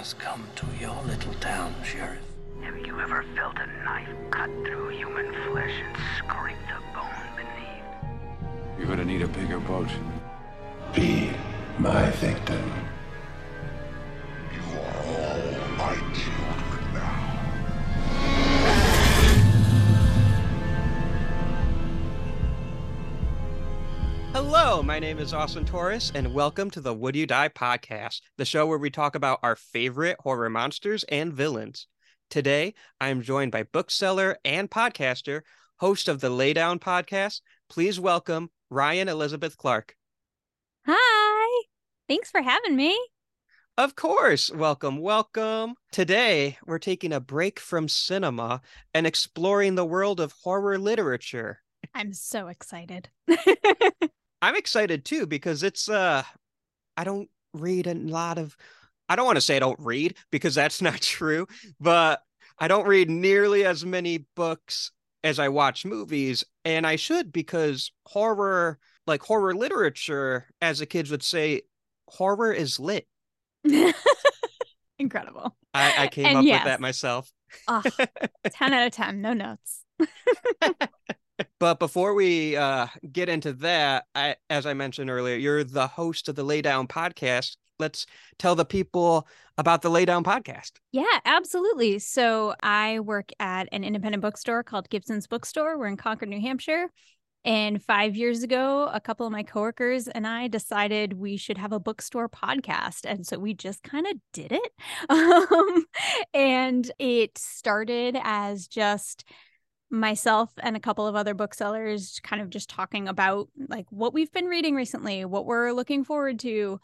has come to your little town, Sheriff. Have you ever felt a knife cut through human flesh and scrape the bone beneath? You're gonna need a bigger boat. Be my victim. Hello, my name is Austin Torres, and welcome to the Would You Die podcast, the show where we talk about our favorite horror monsters and villains. Today, I am joined by bookseller and podcaster, host of the Laydown podcast. Please welcome Ryan Elizabeth Clark. Hi. Thanks for having me. Of course, welcome, welcome. Today, we're taking a break from cinema and exploring the world of horror literature. I'm so excited. I'm excited too because it's uh I don't read a lot of I don't want to say I don't read because that's not true, but I don't read nearly as many books as I watch movies and I should because horror like horror literature as the kids would say horror is lit. Incredible. I, I came And up yes. with that myself. Oh, 10 out of 10. No notes. But before we uh, get into that, I, as I mentioned earlier, you're the host of the Laydown podcast. Let's tell the people about the Laydown podcast. Yeah, absolutely. So I work at an independent bookstore called Gibson's Bookstore. We're in Concord, New Hampshire. And five years ago, a couple of my coworkers and I decided we should have a bookstore podcast. And so we just kind of did it. Um, and it started as just myself and a couple of other booksellers kind of just talking about like what we've been reading recently, what we're looking forward to.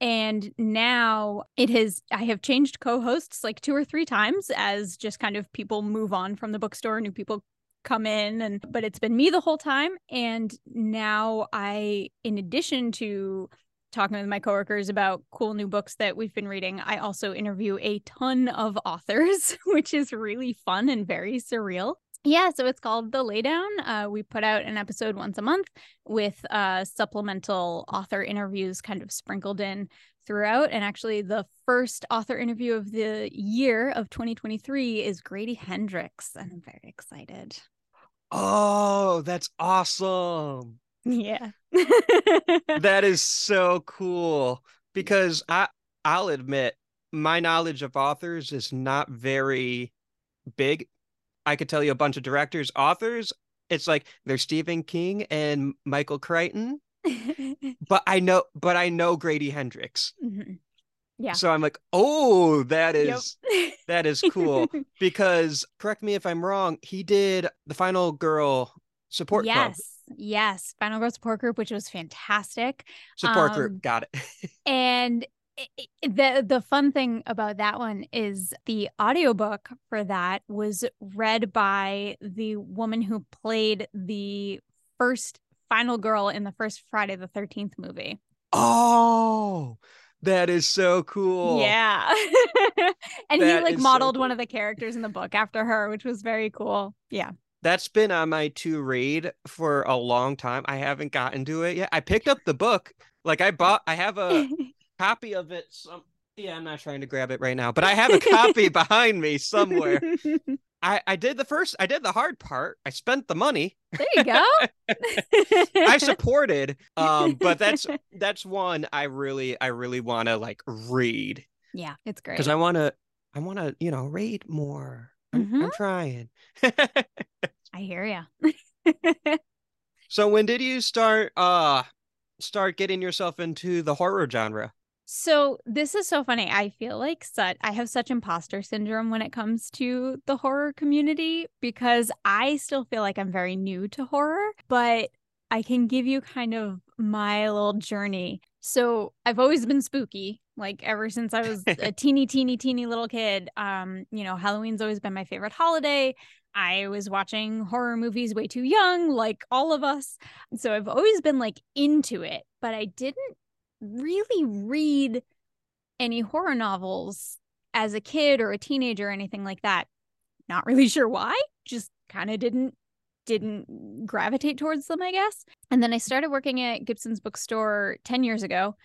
And now it has, I have changed co hosts like two or three times as just kind of people move on from the bookstore, new people come in and but it's been me the whole time and now i in addition to talking with my coworkers about cool new books that we've been reading i also interview a ton of authors which is really fun and very surreal yeah so it's called the laydown uh, we put out an episode once a month with uh, supplemental author interviews kind of sprinkled in throughout and actually the first author interview of the year of 2023 is grady hendrix and i'm very excited Oh, that's awesome. yeah That is so cool because I I'll admit my knowledge of authors is not very big. I could tell you a bunch of directors, authors. It's like there's Stephen King and Michael Crichton, but I know but I know Grady Hendrix. Mhm. Yeah. So I'm like, "Oh, that is yep. that is cool." because correct me if I'm wrong, he did the Final Girl support club. yes yes final girl support group which was fantastic Support Um, group, got it. and i- i- the the fun thing about that one is the audiobook for that was read by the woman who played the first final girl in the first Friday the 13th movie. Oh, that is so cool. Yeah. and That he like is so modeled one of the characters in the book after her, which was very cool. Yeah. That's been on my to read for a long time. I haven't gotten to it yet. I picked up the book. Like I bought I have a copy of it some yeah, I'm not trying to grab it right now, but I have a copy behind me somewhere. I I did the first I did the hard part. I spent the money. there you go. I supported um but that's that's one I really I really want to like read Yeah, it's great. because I want to I want to, you know, read more. I'm, I'm trying. I hear you. so when did you start uh start getting yourself into the horror genre? So this is so funny. I feel like such I have such imposter syndrome when it comes to the horror community because I still feel like I'm very new to horror, but I can give you kind of my little journey. So I've always been spooky, like ever since I was a teeny, teeny, teeny little kid. Um, you know, Halloween's always been my favorite holiday. I was watching horror movies way too young, like all of us. So I've always been like into it, but I didn't really read any horror novels as a kid or a teenager or anything like that. Not really sure why, just kind of didn't didn't gravitate towards them, I guess. And then I started working at Gibson's bookstore 10 years ago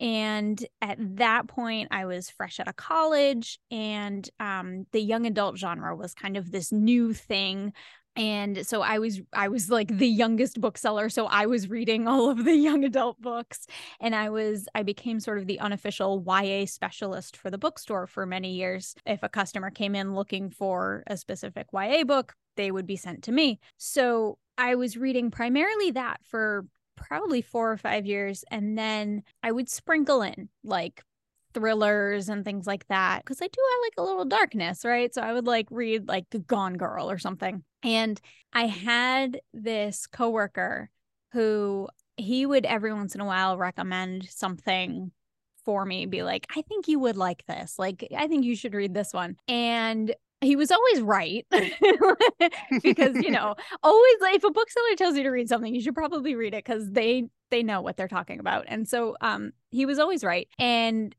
And at that point, I was fresh out of college, and um, the young adult genre was kind of this new thing and so i was i was like the youngest bookseller so i was reading all of the young adult books and i was i became sort of the unofficial ya specialist for the bookstore for many years if a customer came in looking for a specific ya book they would be sent to me so i was reading primarily that for probably four or five years and then i would sprinkle in like thrillers and things like that because I do I like a little darkness, right? So I would like read like Gone Girl or something. And I had this coworker who he would every once in a while recommend something for me, be like, I think you would like this. Like, I think you should read this one. And he was always right because you know always if a bookseller tells you to read something you should probably read it because they they know what they're talking about and so um he was always right and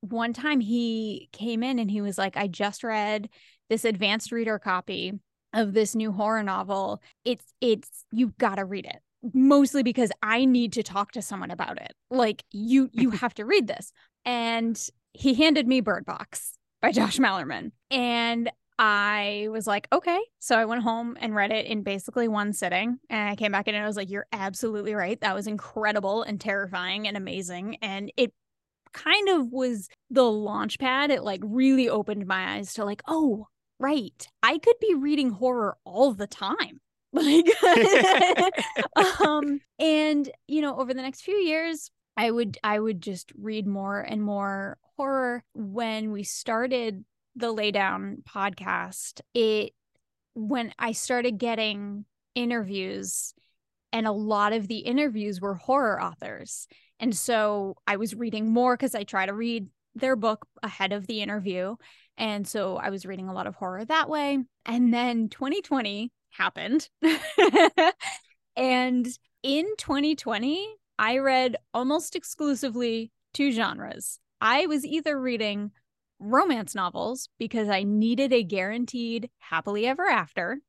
one time he came in and he was like, I just read this advanced reader copy of this new horror novel. It's, it's, you've got to read it mostly because I need to talk to someone about it. Like you, you have to read this. And he handed me Bird Box by Josh Malerman. And I was like, okay. So I went home and read it in basically one sitting. And I came back in and I was like, you're absolutely right. That was incredible and terrifying and amazing. And it kind of was the launch pad. It like really opened my eyes to like, oh, right. I could be reading horror all the time. Like um and you know, over the next few years, I would I would just read more and more horror when we started the laydown podcast. It when I started getting interviews and a lot of the interviews were horror authors and so I was reading more because I try to read their book ahead of the interview. And so I was reading a lot of horror that way. And then 2020 happened. and in 2020, I read almost exclusively two genres. I was either reading romance novels because I needed a guaranteed happily ever after,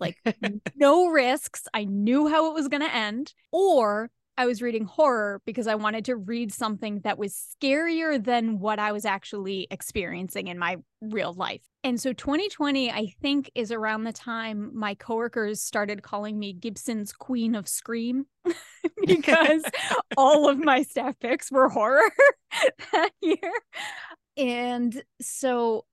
like no risks. I knew how it was going to end, or I was reading horror because I wanted to read something that was scarier than what I was actually experiencing in my real life. And so 2020, I think, is around the time my coworkers started calling me Gibson's Queen of Scream because all of my staff picks were horror that year. And so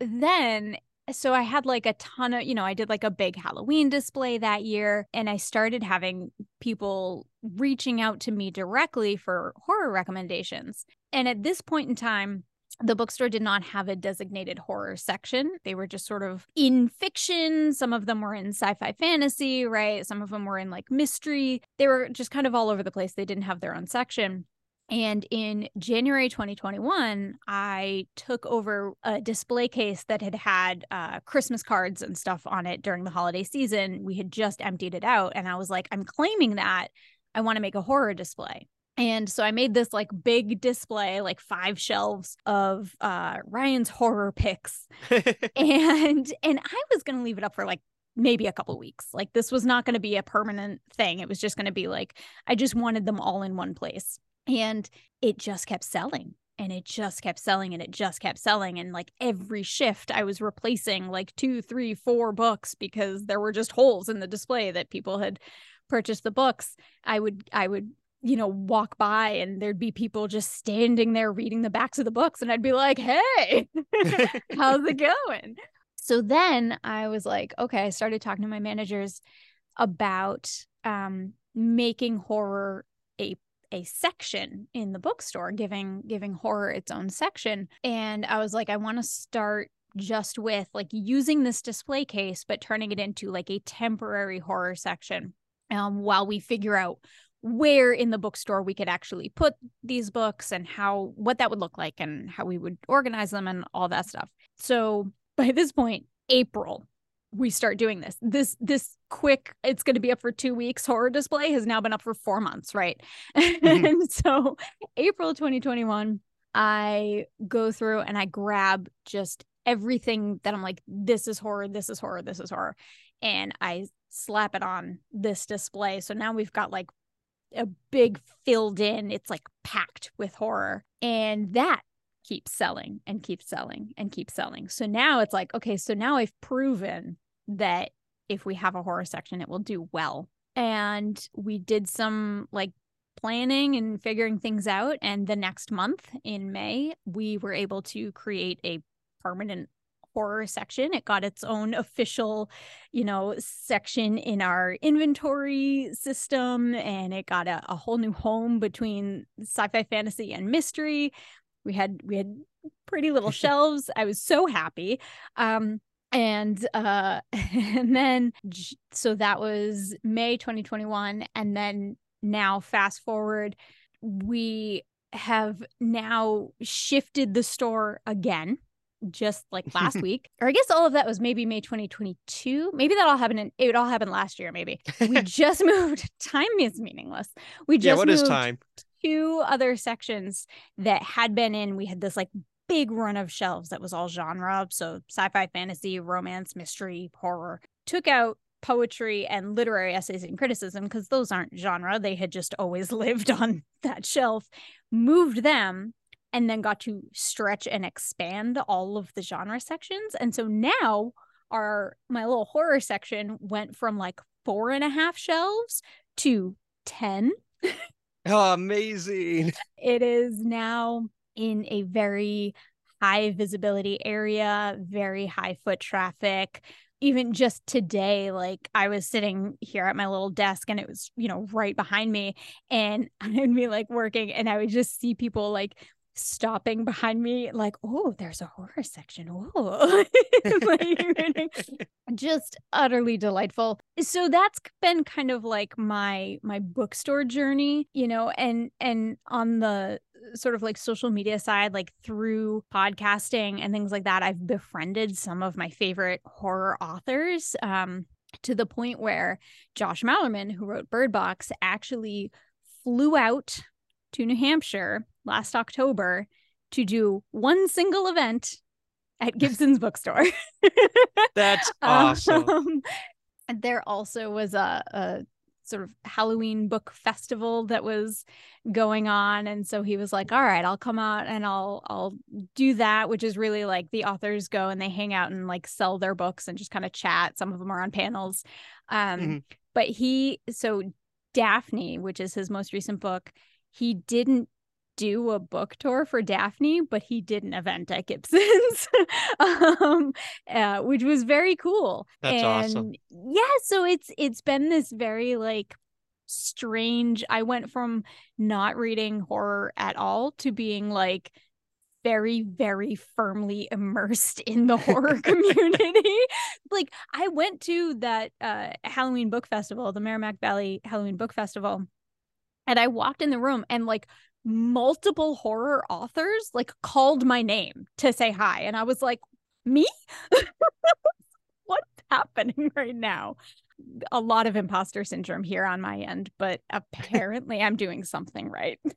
then so I had like a ton of, you know, I did like a big Halloween display that year and I started having people reaching out to me directly for horror recommendations. And at this point in time, the bookstore did not have a designated horror section. They were just sort of in fiction. Some of them were in sci fi fantasy, right? Some of them were in like mystery. They were just kind of all over the place. They didn't have their own section. And in January 2021, I took over a display case that had had uh, Christmas cards and stuff on it during the holiday season. We had just emptied it out. And I was like, I'm claiming that. I want to make a horror display. And so I made this like big display, like five shelves of uh, Ryan's horror picks. and and I was going to leave it up for like maybe a couple weeks. Like this was not going to be a permanent thing. It was just going to be like I just wanted them all in one place. And it just kept selling and it just kept selling and it just kept selling. And like every shift, I was replacing like two, three, four books because there were just holes in the display that people had purchased the books. I would, I would, you know, walk by and there'd be people just standing there reading the backs of the books. And I'd be like, hey, how's it going? So then I was like, okay, I started talking to my managers about um, making horror a a section in the bookstore giving giving horror its own section. And i was like i want to start just with like using this display case but turning it into like a temporary horror section um, while we figure out where in the bookstore we could actually put these books and how what that would look like and how we would organize them and all that stuff. So by this point april we start doing this this this quick it's going to be up for two weeks horror display has now been up for four months right mm-hmm. and so april 2021 i go through and i grab just everything that i'm like this is horror this is horror this is horror and i slap it on this display so now we've got like a big filled in, it's like packed with horror. And that keeps selling and keeps selling and keeps selling. So now it's like, okay, so now I've proven that if we have a horror section, it will do well. And we did some like planning and figuring things out. And the next month in May, we were able to create a permanent horror section. It got its own official, you know, section in our inventory system and it got a, a whole new home between sci-fi fantasy and mystery. We had we had pretty little shelves. I was so happy. Um and uh and then so that was May 2021 and then now fast forward we have now shifted the store again just like last week. Or i guess all of that was maybe may 2022 maybe that all happened in it all happened last year maybe. We just moved time is meaningless. We just yeah, what moved is time? two other sections that had been in. We had this like big run of shelves that was all genre so sci-fi fantasy romance mystery horror took out poetry and literary essays and criticism because those aren't genre they had just always lived on that shelf moved them and then got to stretch and expand all of the genre sections. And so now our my little horror section went from like four and a half shelves to 10. Oh, amazing. It is now in a very high visibility area, very high foot traffic. Even just today, like I was sitting here at my little desk and it was, you know, right behind me. And I'd be like working and I would just see people like stopping behind me like oh there's a horror section oh like, just utterly delightful so that's been kind of like my my bookstore journey you know and and on the sort of like social media side like through podcasting and things like that i've befriended some of my favorite horror authors um to the point where josh Malerman, who wrote bird box actually flew out to new hampshire last October to do one single event at Gibson's bookstore. That's awesome. Um, there also was a, a sort of Halloween book festival that was going on. And so he was like all right I'll come out and I'll I'll do that which is really like the authors go and they hang out and like sell their books and just kind of chat. Some of them are on panels. Um mm-hmm. but he so Daphne which is his most recent book he didn't do a book tour for Daphne, but he did an event at Gibson's, um, uh, which was very cool. That's and awesome. Yeah, so it's it's been this very like strange. I went from not reading horror at all to being like very very firmly immersed in the horror community like i went to that uh halloween book festival the merrimack valley halloween book festival and i walked in the room and like multiple horror authors like called my name to say hi and i was like me? What's happening right now? A lot of imposter syndrome here on my end but apparently i'm doing something right.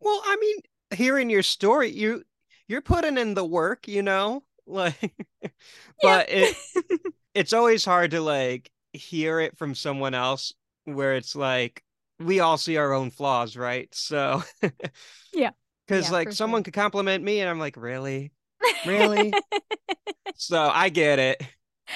Well i mean hearing your story you you're putting in the work you know? Like but it it's always hard to like hear it from someone else where it's like we all see our own flaws, right? So yeah, because yeah, like someone sure. could compliment me, and I'm like, really, really. so I get it,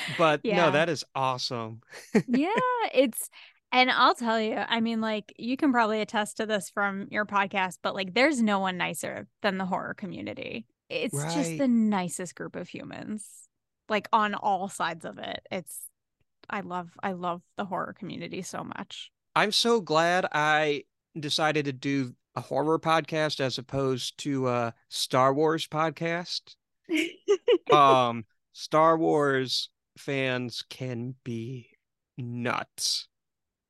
but Yeah. no, that is awesome. yeah, it's and I'll tell you, I mean, like you can probably attest to this from your podcast, but like there's no one nicer than the horror community. It's just the nicest group of humans, like on all sides of it. It's I love I love the horror community so much. I'm so glad I decided to do a horror podcast as opposed to a Star Wars podcast. um, Star Wars fans can be nuts.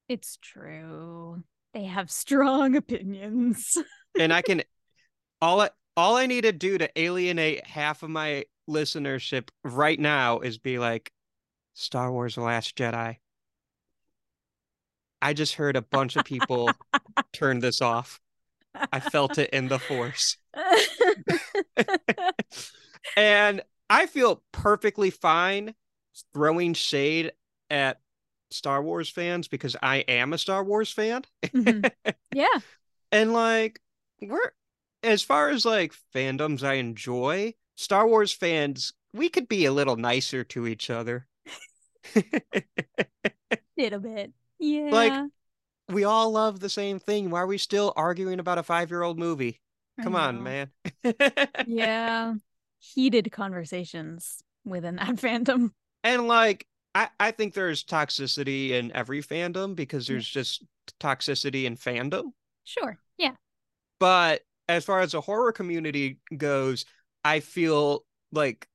it's true. They have strong opinions. and I can all I all I need to do to alienate half of my listenership right now is be like Star Wars The Last Jedi. I just heard a bunch of people turn this off. I felt it in the force. and I feel perfectly fine throwing shade at Star Wars fans because I am a Star Wars fan. Mhm. Yeah. And like we're as far as like fandoms I enjoy, Star Wars fans, we could be a little nicer to each other. A little bit. Yeah. Like, we all love the same thing. Why are we still arguing about a five year old movie? Come on, man. Yeah. Heated conversations within that fandom. And like I, I think there's toxicity in every fandom because Yeah. there's just toxicity in fandom. Sure. Yeah. But as far as the horror community goes, I feel like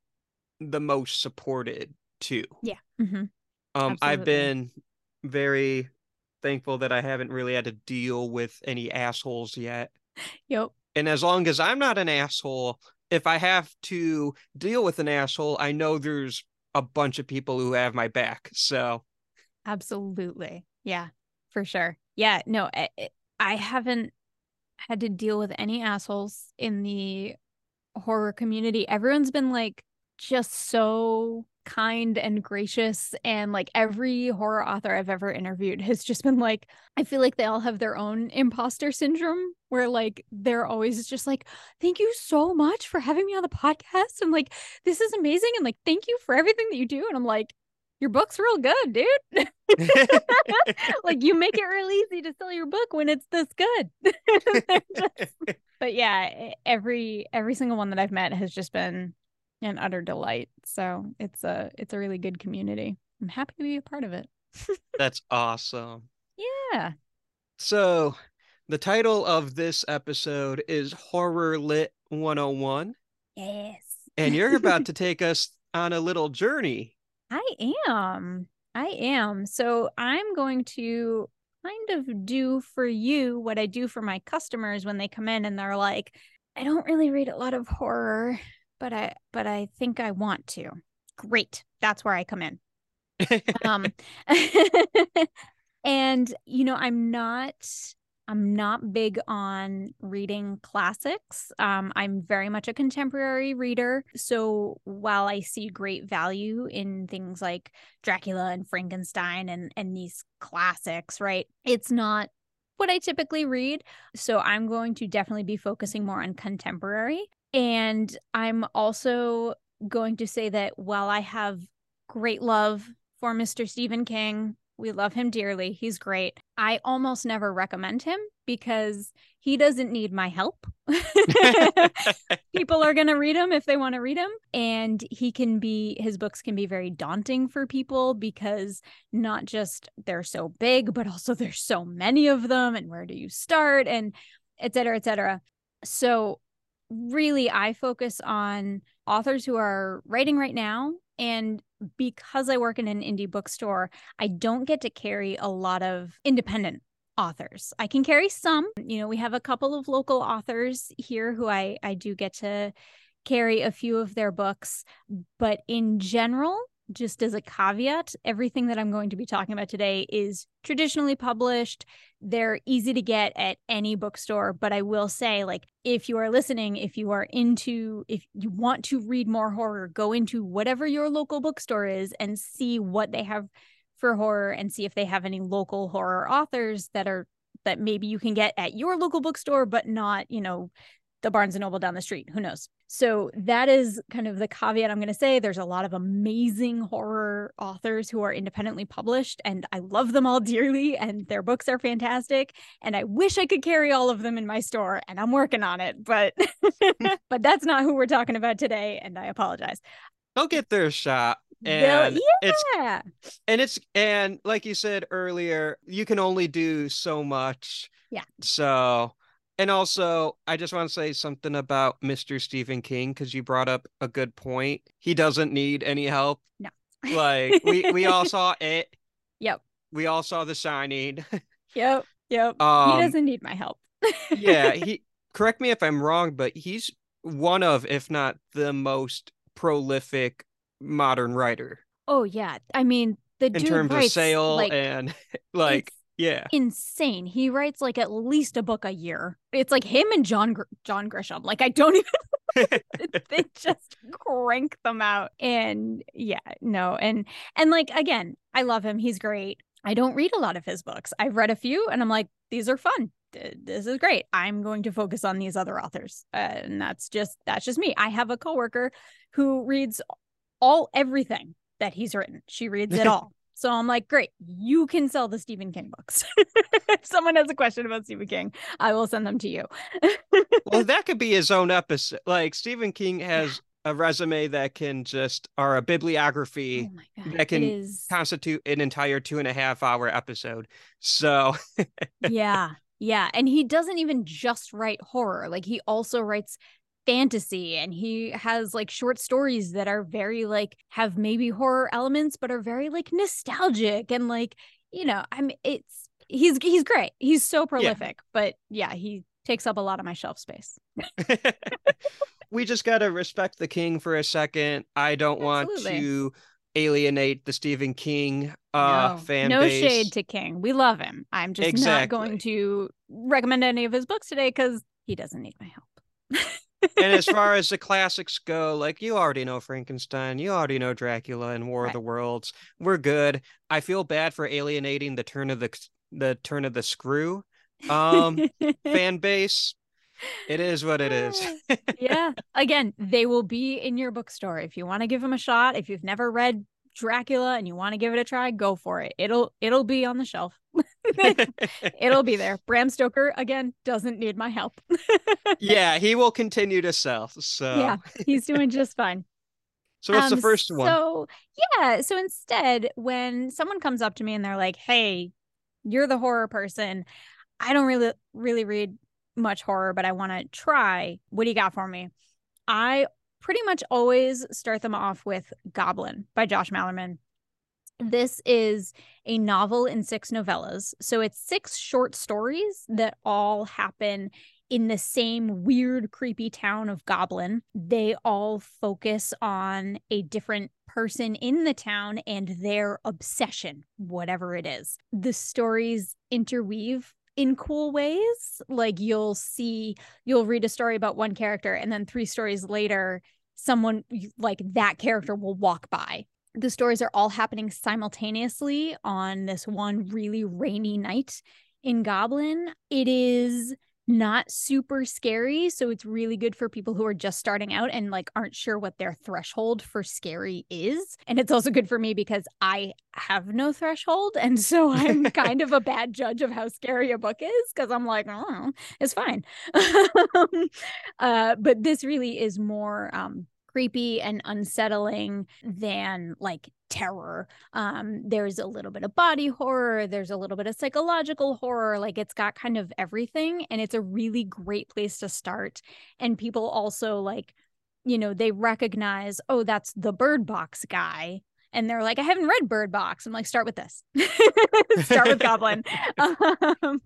the most supported too. Yeah. hmm Um, I've been very thankful that I haven't really had to deal with any assholes yet. Yep. And as long as I'm not an asshole, if I have to deal with an asshole, I know there's a bunch of people who have my back. So Absolutely. Yeah, for sure. Yeah, no, I, I- I haven't had to deal with any assholes in the horror community. Everyone's been like just so kind and gracious and like every horror author I've ever interviewed has just been like I feel like they all have their own imposter syndrome where like they're always just like thank you so much for having me on the podcast and like this is amazing and like thank you for everything that you do and I'm like your book's real good, dude. like you make it real easy to sell your book when it's this good. Just- but yeah, every every single one that I've met has just been an utter delight. So it's a it's a really good community. I'm happy to be a part of it. that's awesome. Yeah. So the title of this episode is Horror Lit 101. Yes. And you're about to take us on a little journey. I am. I am. So I'm going to kind of do for you what I do for my customers when they come in and they're like, I don't really read a lot of horror, but I but I think I want to. Great. That's where I come in. Um and you know, I'm not I'm not big on reading classics. Um, I'm very much a contemporary reader. So while I see great value in things like Dracula and Frankenstein and and these classics, right? It's not what I typically read. So I'm going to definitely be focusing more on contemporary. And I'm also going to say that while I have great love for Mr. Stephen King, we love him dearly. He's great. I almost never recommend him because he doesn't need my help. People are going to read him if they want to read him. And he can be, his books can be very daunting for people because not just they're so big, but also there's so many of them. And where do you start? And et cetera, et cetera. So, really, I focus on authors who are writing right now. And because I work in an indie bookstore, I don't get to carry a lot of independent authors. I can carry some. You know, we have a couple of local authors here who I I do get to carry a few of their books, but in general, just as a caveat, everything that I'm going to be talking about today is traditionally published. They're easy to get at any bookstore, but I will say like if you are listening, if you are into if you want to read more horror, go into whatever your local bookstore is and see what they have for horror and see if they have any local horror authors that are that maybe you can get at your local bookstore but not, you know, the Barnes and Noble down the street. Who knows? So that is kind of the caveat I'm going to say. There's a lot of amazing horror authors who are independently published, and I love them all dearly, and their books are fantastic. And I wish I could carry all of them in my store, and I'm working on it. But but that's not who we're talking about today, and I apologize. They'll get their shot. And it's Yeah, and it's and like you said earlier, you can only do so much. Yeah. So and also I just want to say something about Mr. Stephen King because you brought up a good point. He doesn't need any help. No. Like we we all saw it. Yep. We all saw the signing. yep, yep. Um, he doesn't need my help. yeah, he correct me if I'm wrong, but he's one of, if not the most prolific modern writer Oh yeah, I mean the in dude terms of sale like, and like yeah. insane. He writes like at least a book a year. It's like him and John Gr- John Grisham. Like I don't even they just crank them out. And yeah, no. And and like again, I love him. He's great. I don't read a lot of his books. I've read a few and I'm like, these are fun. This is great. I'm going to focus on these other authors. Uh, and that's just that's just me. I have a coworker who reads all everything that he's written. She reads it all. So I'm like, great, you can sell the Stephen King books. if someone has a question about Stephen King, I will send them to you. well, that could be his own episode. Like Stephen King has a resume that can just or a bibliography oh God, that can constitute an entire two and a half hour episode. So yeah, yeah, and he doesn't even just write horror; like he also writes fantasy and he has like short stories that are very like have maybe horror elements but are very like nostalgic and like you know i mean it's he's he's great he's so prolific yeah. but yeah he takes up a lot of my shelf space we just got to respect the king for a second. I don't Absolutely. want to alienate the Stephen King uh no, fan no base. shade to King. We love him. I'm just exactly. not going to recommend any of his books today because he doesn't need my help. and as far as the classics go, like you already know Frankenstein, you already know Dracula and War right. of the Worlds. We're good. I feel bad for alienating the turn of the the turn of the screw um fan base it is what it is. yeah. Again, they will be in your bookstore. If you want to give them a shot, if you've never read Dracula and you want to give it a try, go for it. It'll it'll be on the shelf. it'll be there. Bram Stoker again doesn't need my help. yeah, he will continue to sell. So Yeah, he's doing just fine. So what's um, the first one? So yeah, so instead when someone comes up to me and they're like, "Hey, you're the horror person. I don't really really read much horror, but I want to try. What do you got for me? I pretty much always start them off with Goblin by Josh Malerman. This is a novel in six novellas. So it's six short stories that all happen in the same weird, creepy town of Goblin. They all focus on a different person in the town and their obsession, whatever it is. The stories interweave in cool ways. Like you'll see, you'll read a story about one character, and then three stories later, someone like that character will walk by. The stories are all happening simultaneously on this one really rainy night in Goblin. It is not super scary. So it's really good for people who are just starting out and like aren't sure what their threshold for scary is. And it's also good for me because I have no threshold. And so I'm kind of a bad judge of how scary a book is because I'm like, oh, it's fine. uh, but this really is more um, creepy and unsettling than like terror. Um, there's a little bit of body horror, there's a little bit of psychological horror. Like it's got kind of everything, and it's a really great place to start. And people also like, you know, they recognize, oh, that's the Bird Box guy. And they're like, I haven't read Bird Box. I'm like, start with this. start with Goblin. Um,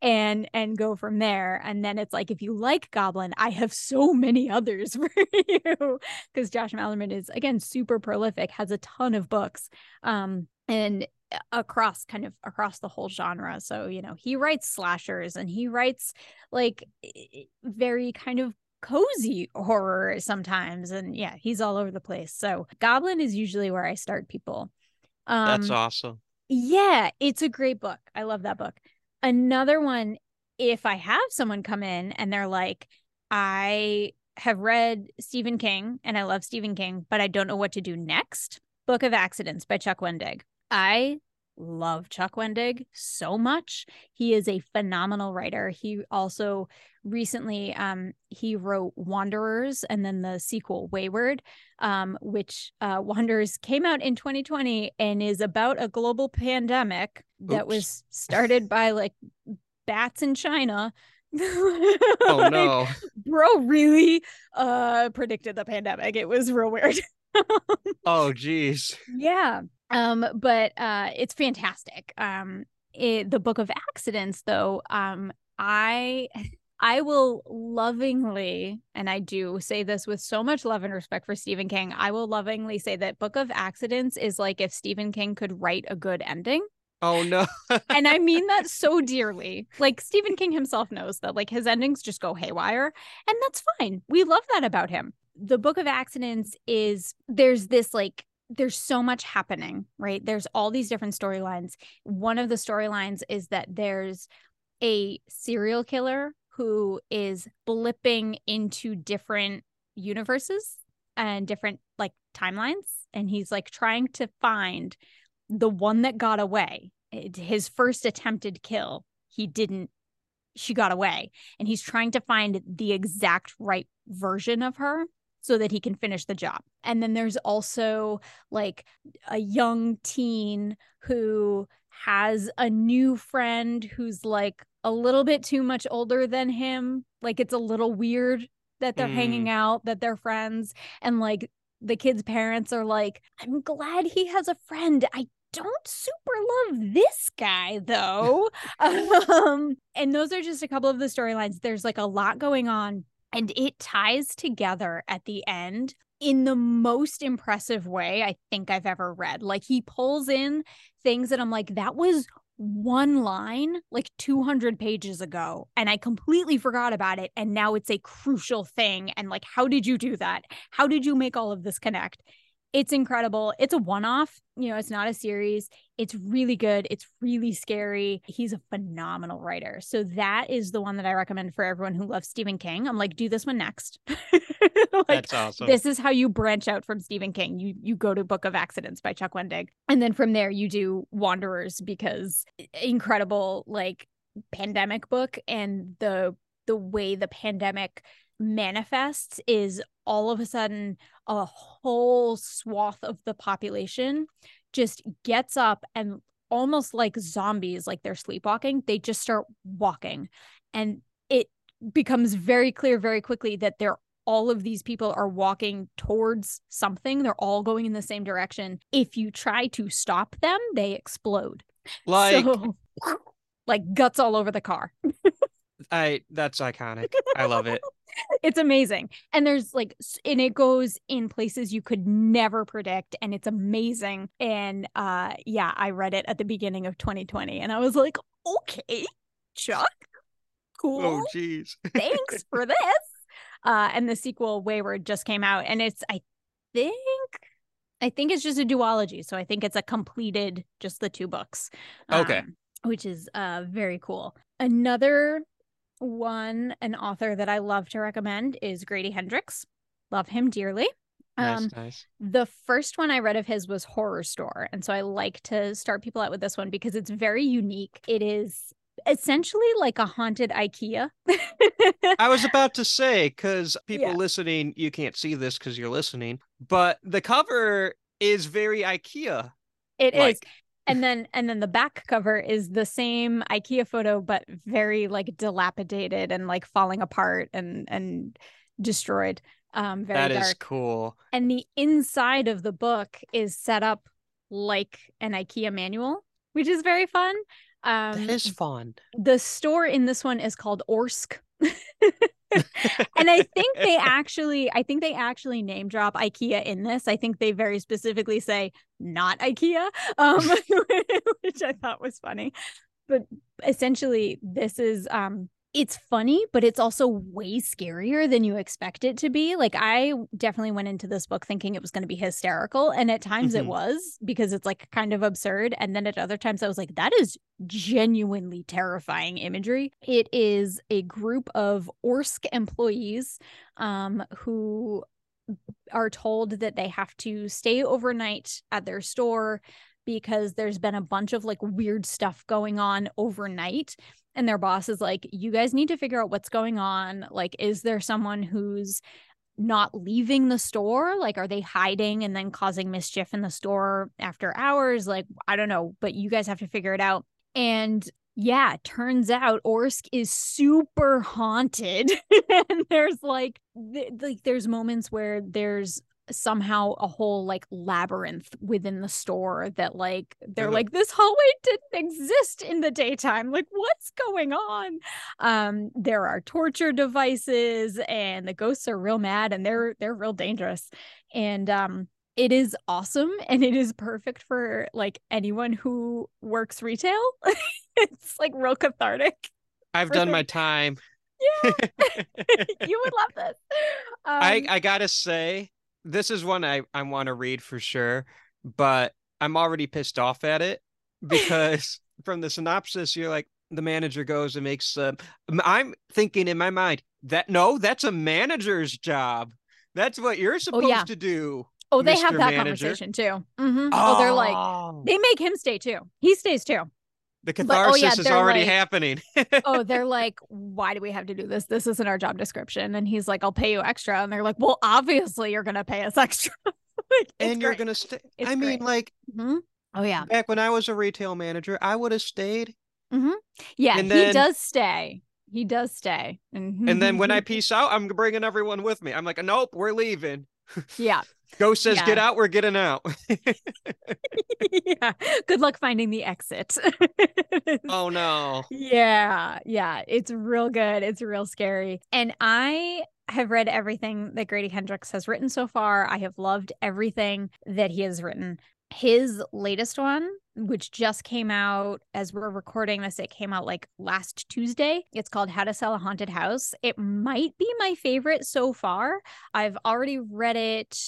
and and go from there. And then it's like if you like goblin i have so many others for you. Because josh malerman is again super prolific has a ton of books um and across kind of across the whole genre. So you know he writes slashers and he writes like very kind of cozy horror sometimes. And yeah he's all over the place. So goblin is usually where i start people. Um that's awesome. yeah it's a great book. I love that book Another one, if I have someone come in and they're like, I have read Stephen King and I love Stephen King, but I don't know what to do next. Book of Accidents by Chuck Wendig. I love Chuck Wendig so much. He is a phenomenal writer. He also recently um he wrote Wanderers and then the sequel Wayward um which uh Wanderers came out in 2020 and is about a global pandemic that Oops. was started by like bats in China. oh like, no. Bro really uh predicted the pandemic. It was real weird. oh geez. Yeah. Um, but uh, it's fantastic. Um, it, the Book of Accidents, though, um, I I will lovingly, and I do say this with so much love and respect for Stephen King, I will lovingly say that Book of Accidents is like if Stephen King could write a good ending. Oh no. and I mean that so dearly. Like Stephen King himself knows that like his endings just go haywire, and that's fine. We love that about him. The Book of Accidents is there's this like there's so much happening, right? There's all these different storylines. One of the storylines is that there's a serial killer who is blipping into different universes and different like timelines and he's like trying to find the one that got away his first attempted kill he didn't she got away and he's trying to find the exact right version of her so that he can finish the job. And then there's also like a young teen who has a new friend who's like a little bit too much older than him. Like it's a little weird that they're mm. hanging out, that they're friends. And like the kid's parents are like, I'm glad he has a friend. I don't super love this guy though. um, and those are just a couple of the storylines. There's like a lot going on and it ties together at the end in the most impressive way I think I've ever read. Like he pulls in things that I'm like, that was one line like 200 pages ago and I completely forgot about it. And now it's a crucial thing. And like, how did you do that? How did you make all of this connect? It's incredible. It's a one off, you know, it's not a series. It's really good. It's really scary. He's a phenomenal writer. So that is the one that I recommend for everyone who loves Stephen King. I'm like, do this one next. like, That's awesome. This is how you branch out from Stephen King. You you go to Book of Accidents by Chuck Wendig. And then from there you do Wanderers because incredible like pandemic book and the the way the pandemic manifests is all of a sudden a whole swath of the population just gets up and almost like zombies like they're sleepwalking they just start walking. And it becomes very clear very quickly that they're all of these people are walking towards something. They're all going in the same direction. If you try to stop them they explode. Like so, like guts all over the car. I that's iconic. I love it. It's amazing. And there's like and it goes in places you could never predict and it's amazing. And uh yeah, I read it at the beginning of 2020 and I was like, "Okay, Chuck. Cool. Oh jeez. Thanks for this." Uh and the sequel Wayward just came out and it's I think I think it's just a duology, so I think it's a completed just the two books. Okay. Um, which is uh very cool. Another one, an author that I love to recommend is Grady Hendrix. Love him dearly. Nice, um, nice. The first one I read of his was Horrorstör. And so I like to start people out with this one because it's very unique. It is essentially like a haunted IKEA. I was about to say, because people Yeah. listening, you can't see this because you're listening, but the cover is very IKEA. It is, And then and then the back cover is the same IKEA photo, but very like dilapidated and like falling apart and and destroyed. Um very That dark. is cool. and the inside of the book is set up like an IKEA manual, which is very fun. Um, that is fun. the store in this one is called Orsk. and I think they actually, I think they actually name drop IKEA in this. I think they very specifically say not IKEA, um, which I thought was funny. But essentially, this is um, it's funny, but it's also way scarier than you expect it to be. Like I definitely went into this book thinking it was going to be hysterical, and at times it Mhm. was because it's like kind of absurd, and then at other times I was like, that is genuinely terrifying imagery. It is a group of Orsk employees um, who are told that they have to stay overnight at their store because there's been a bunch of like weird stuff going on overnight and their boss is like you guys need to figure out what's going on. Like is there someone who's not leaving the store? Like are they hiding and then causing mischief in the store after hours? Like i don't know but you guys have to figure it out. And yeah, turns out Orsk is super haunted. and there's like th- like there's moments where there's somehow a whole like labyrinth within the store that like they're Ugh. like this hallway didn't exist in the daytime like what's going on um there are torture devices and the ghosts are real mad and they're they're real dangerous and um it is awesome and it is perfect for like anyone who works retail it's like real cathartic I've done Really? my time. yeah you would love this um, I I gotta say this is one I, I want to read for sure, but I'm already pissed off at it because from the synopsis, you're like, the manager goes and makes uh, I'm thinking in my mind that no, that's a manager's job. That's what you're supposed yeah. to do. Oh, they have that Manager. conversation too. Mm-hmm. Oh. they're like, Oh, they make him stay too. He stays too. The but- oh, catharsis yeah, is already like- happening. oh, they're like, why do we have to do this? This isn't our job description. And he's like, I'll pay you extra. And they're like, well, obviously you're gonna pay us extra. Like, and you're gonna stay. It's I mean, great. like Mhm. Oh yeah, back when I was a retail manager, I would have stayed. yeah. And he then- does stay. He does stay. And, And then when I peace out, I'm bringing everyone with me. I'm like, nope, we're leaving. Yeah, Ghost says, get out, we're getting out. yeah. Good luck finding the exit. oh no. Yeah, yeah, it's real good. It's real scary. And I have read everything that Grady Hendrix has written so far. I have loved everything that he has written. His latest one, which just came out as we're recording this, it came out like last Tuesday. It's called How to Sell a Haunted House. It might be my favorite so far. I've already read it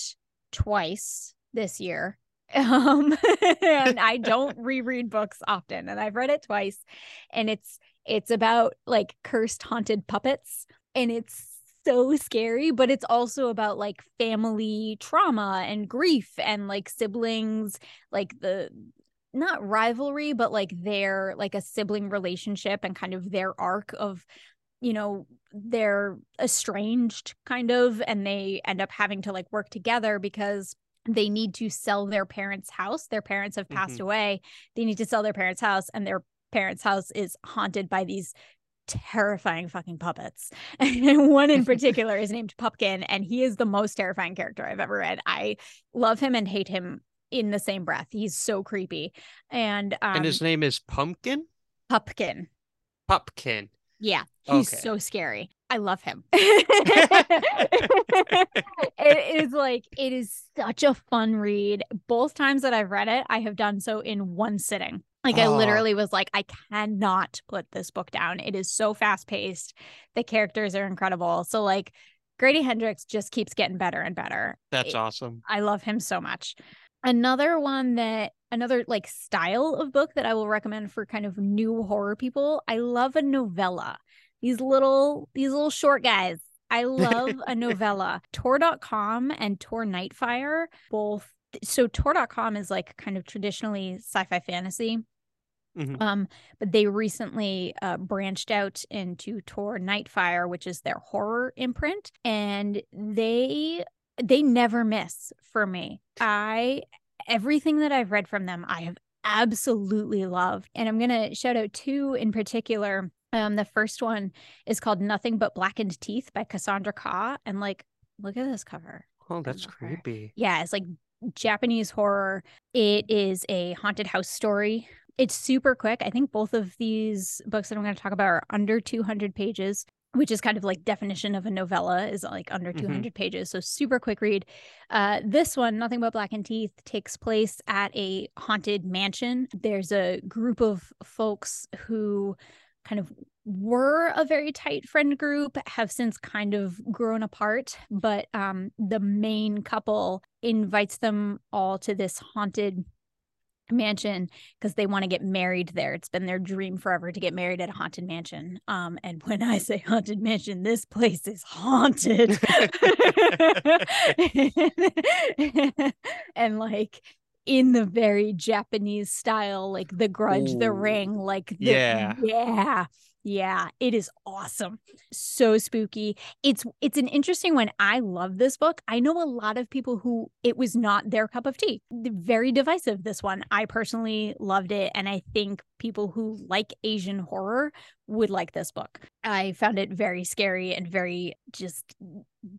twice this year. Um, and I don't reread books often, and I've read it twice, and it's it's about like cursed haunted puppets, and it's so scary, but it's also about like family trauma and grief and like siblings, like the not rivalry, but like their like a sibling relationship and kind of their arc of you know they're estranged kind of and they end up having to like work together because they need to sell their parents' house. Their parents have passed mm-hmm. away. They need to sell their parents' house, and their parents' house is haunted by these terrifying fucking puppets. And one in particular is named Pupkin, and he is the most terrifying character I've ever read. I love him and hate him in the same breath. He's so creepy. And um and his name is Pumpkin? Pumpkin. Pupkin. Yeah, he's Okay. so scary. I love him. it is like it is such a fun read. Both times that I've read it, I have done so in one sitting. Like I Oh. literally was like, I cannot put this book down. It is so fast paced. The characters are incredible. So like Grady Hendrix just keeps getting better and better. That's It- awesome. I love him so much. Another one that another like style of book that I will recommend for kind of new horror people. I love a novella. These little these little short guys. I love a novella. Tor.com and Tor Nightfire both so Tor.com is like kind of traditionally sci-fi fantasy. Mhm. Um, but they recently uh, branched out into Tor Nightfire, which is their horror imprint, and they they never miss for me. I everything that I've read from them, I have absolutely loved, and I'm gonna shout out two in particular. Um, the first one is called Nothing But Blackened Teeth by Cassandra Khaw, and like, look at this cover. Oh, that's creepy. Yeah, it's like Japanese horror. It is a haunted house story. It's super quick. I think both of these books that I'm going to talk about are under 200 pages, which is kind of like definition of a novella is like under Mhm. 200 pages. So super quick read. Uh, this one, Nothing But Blackened Teeth, takes place at a haunted mansion. There's a group of folks who kind of were a very tight friend group have since kind of grown apart but um the main couple invites them all to this haunted mansion because they want to get married there. It's been their dream forever to get married at a haunted mansion um and when i say haunted mansion this place is haunted. And like in the very Japanese style, like the grudge, the ring, like the, Yeah. yeah, yeah, it is awesome. So spooky. It's it's an interesting one. I love this book. I know a lot of people who it was not their cup of tea. Very divisive this one. I personally loved it and I think people who like Asian horror would like this book. I found it very scary and very just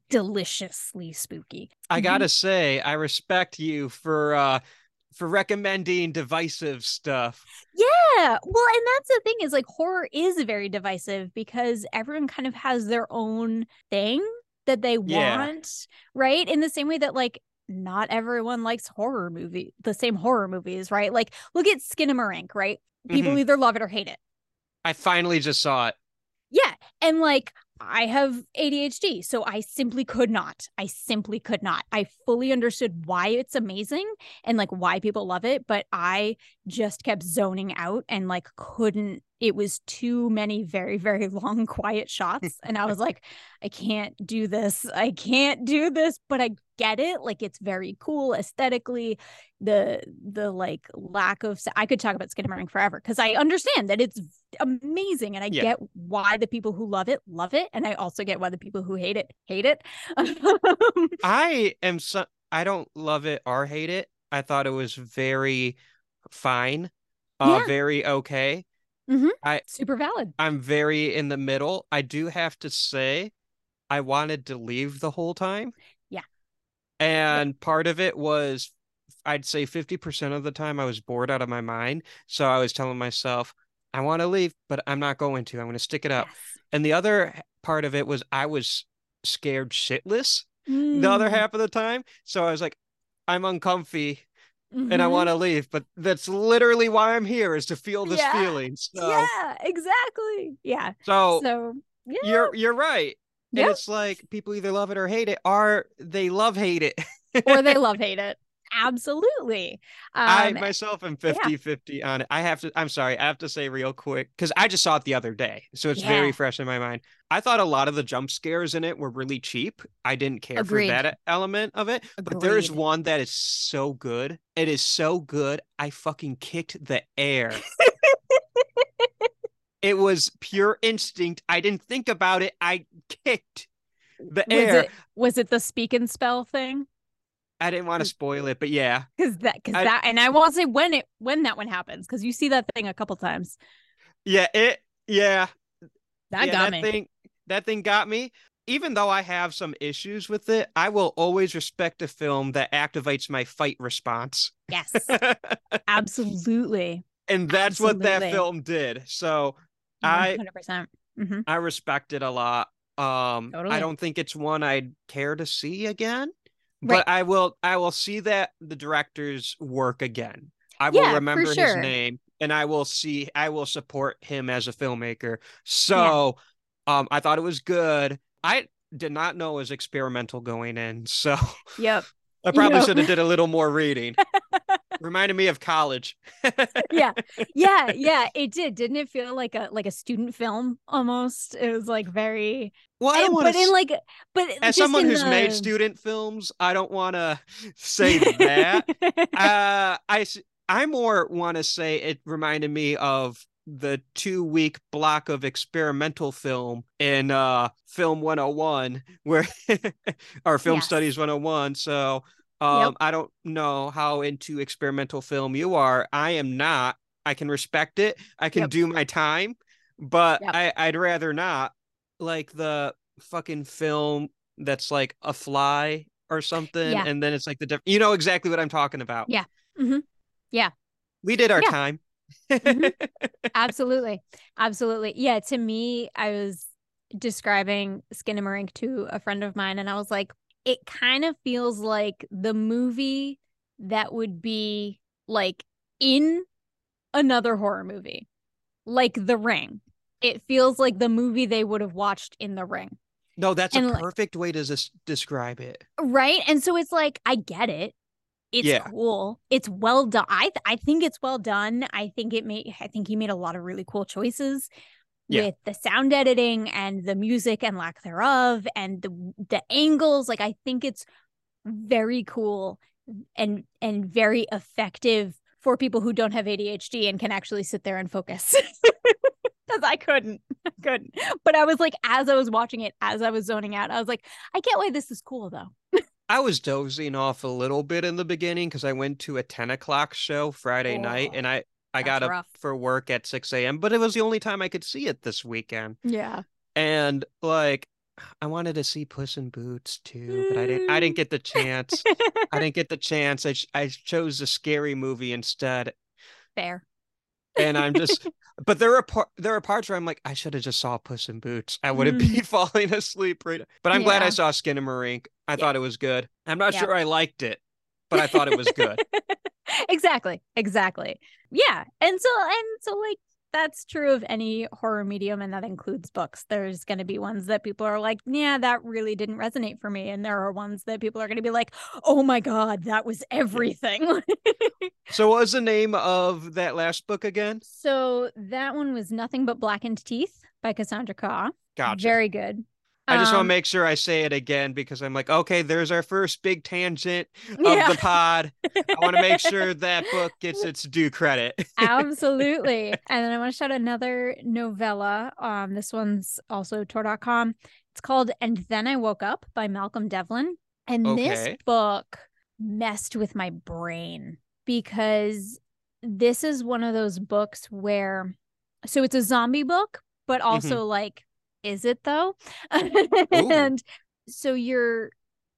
deliciously spooky. I Mhm. gotta say, I respect you for uh for recommending divisive stuff. Yeah. Well, and that's the thing is like horror is very divisive because everyone kind of has their own thing that they Yeah. want, right? In the same way that like not everyone likes horror movie, the same horror movies, right? Like look at Skinamarink, right? People Mhm. either love it or hate it. I finally just saw it. Yeah. And like I have ADHD, so I simply could not. I simply could not. I fully understood why it's amazing and like why people love it, but I just kept zoning out and like couldn't. It was too many very, very long, quiet shots. And I was like, I can't do this. I can't do this, but I get it. Like it's very cool aesthetically. The the like lack of I could talk about Skinamarink forever because I understand that it's amazing and I Yeah. get why the people who love it love it and I also get why the people who hate it hate it. I am so I don't love it or hate it. I thought it was very fine. Uh Yeah. very okay. I super valid. I'm very in the middle. I do have to say I wanted to leave the whole time. And part of it was I'd say 50% of the time I was bored out of my mind. So I was telling myself, I want to leave, but I'm not going to. I'm going to stick it out. Yes. And the other part of it was I was scared shitless the other Mm, half of the time. So I was like, I'm uncomfy and I mhm. want to leave, but that's literally why I'm here is to feel this Yeah. feeling. So, Yeah, exactly. Yeah. so So yeah. you're you're right. And Yeah. it's like people either love it or hate it, or they love hate it. or they love hate it. Absolutely. I Um, myself am 50-50 on it. I have to I'm sorry, I have to say real quick because I just saw it the other day. So it's very fresh in my mind. I thought a lot of the jump scares in it were really cheap. I didn't care Agreed. for that element of it. But there is one that is so good. It is so good. I fucking kicked the air. it was pure instinct. I didn't think about it. I kicked the was air. it was it the speak and spell thing? I didn't want to spoil it, but yeah. Because that because that and I won't say when it when that one happens because you see that thing a couple times. Yeah, it yeah. That yeah, got that me. thing that thing got me. Even though I have some issues with it, I will always respect a film that activates my fight response. Yes, absolutely. and that's what that film did. So I hundred percent. Mm-hmm. I respect it a lot. Um Totally. I don't think it's one I'd care to see again. Right. But I will I will see that the director's work again. I Yeah, will remember his name and I will see I will support him as a filmmaker. So um I thought it was good. I did not know it was experimental going in. So Yep. I probably Yep. should have did a little more reading. Reminded me of college. Yeah. Yeah. Yeah. It did. Didn't it feel like a like a student film almost? It was like very. Well, I don't want but to in like, but as someone who's made student films, I don't want to say that. uh, I I more want to say it reminded me of the two week block of experimental film in uh film 101 where our film Yes. studies 101 so um I don't know how into experimental film you are I am not I can respect it I can Yep. do my time but Yep. I I'd rather not like the fucking film that's like a fly or something Yeah. and then it's like the diff- you know exactly what I'm talking about Yeah. Mm-hmm. Yeah. we did our Yeah. time Mhm. absolutely absolutely yeah to me i was describing skinamarink to a friend of mine and i was like it kind of feels like the movie that would be like in another horror movie like the ring. It feels like the movie they would have watched in the ring. No that's And, a like- perfect way to des- describe it. Right? And so it's like i get it. It's Yeah. cool. It's well done i th- i think it's well done. I think it made i think he made a lot of really cool choices Yeah. with the sound editing and the music and lack thereof and the the angles like i think it's very cool and and very effective for people who don't have ADHD and can actually sit there and focus. Because I couldn't I couldn't. But I was like as I was watching it as I was zoning out I was like I can't wait this is cool though. I was dozing off a little bit in the beginning because I went to a 10 o'clock show Friday night Oh, and I, I that's got up for work at 6 a.m., but it was the only time I could see it this weekend. yeah And like, I wanted to see Puss in Boots too, but I didn't, I didn't mm. get the chance. I didn't get the chance. I, I chose a scary movie instead. fair And I'm just, but there are, par- there are parts where I'm like, I should have just saw Puss in Boots. I wouldn't be mm. falling asleep right. But I'm glad I Yeah. saw Skinamarink. I thought it was good. I'm not Yeah. sure I liked it, but I thought it was good. exactly exactly yeah and so and so like that's true of any horror medium and that includes books. There's going to be ones that people are like, "Yeah, that really didn't resonate for me." And there are ones that people are going to be like, "Oh my god, that was everything." So what was the name of that last book again? so that one was Nothing But Blackened Teeth by Cassandra Khaw. Gotcha. Very good. I just want to Um, make sure I say it again because I'm like, okay, there's our first big tangent of Yeah. the pod. I want to make sure that book gets its due credit. Absolutely. and then I want to shout another novella. Um, this one's also Tor.com. It's called And Then I Woke Up by Malcolm Devlin. And this book messed with my brain because this is one of those books where so it's a zombie book, but also like, is it though? and so you're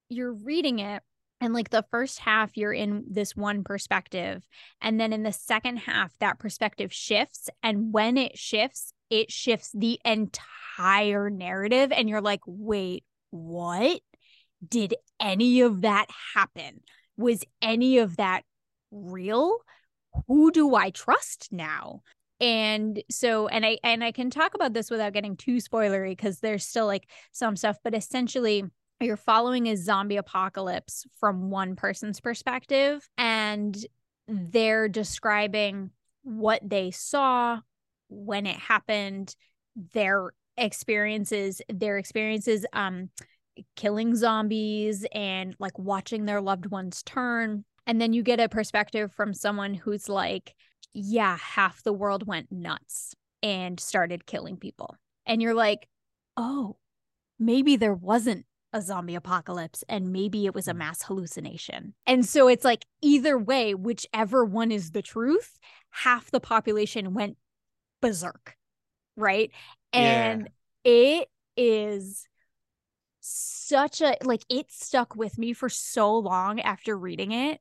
you're reading it and like the first half you're in this one perspective and then in the second half that perspective shifts and when it shifts it shifts the entire narrative and you're like wait what? Did any of that happen? Was any of that real? Who do i trust now and so and i and i can talk about this without getting too spoilery because there's still like some stuff but essentially you're following a zombie apocalypse from one person's perspective and they're describing what they saw when it happened their experiences their experiences um killing zombies and like watching their loved ones turn. And then you get a perspective from someone who's like yeah half the world went nuts and started killing people and you're like oh maybe there wasn't a zombie apocalypse and maybe it was a mm. mass hallucination. And so it's like either way, whichever one is the truth, half the population went berserk. Right. Yeah. And it is such a like it stuck with me for so long after reading it.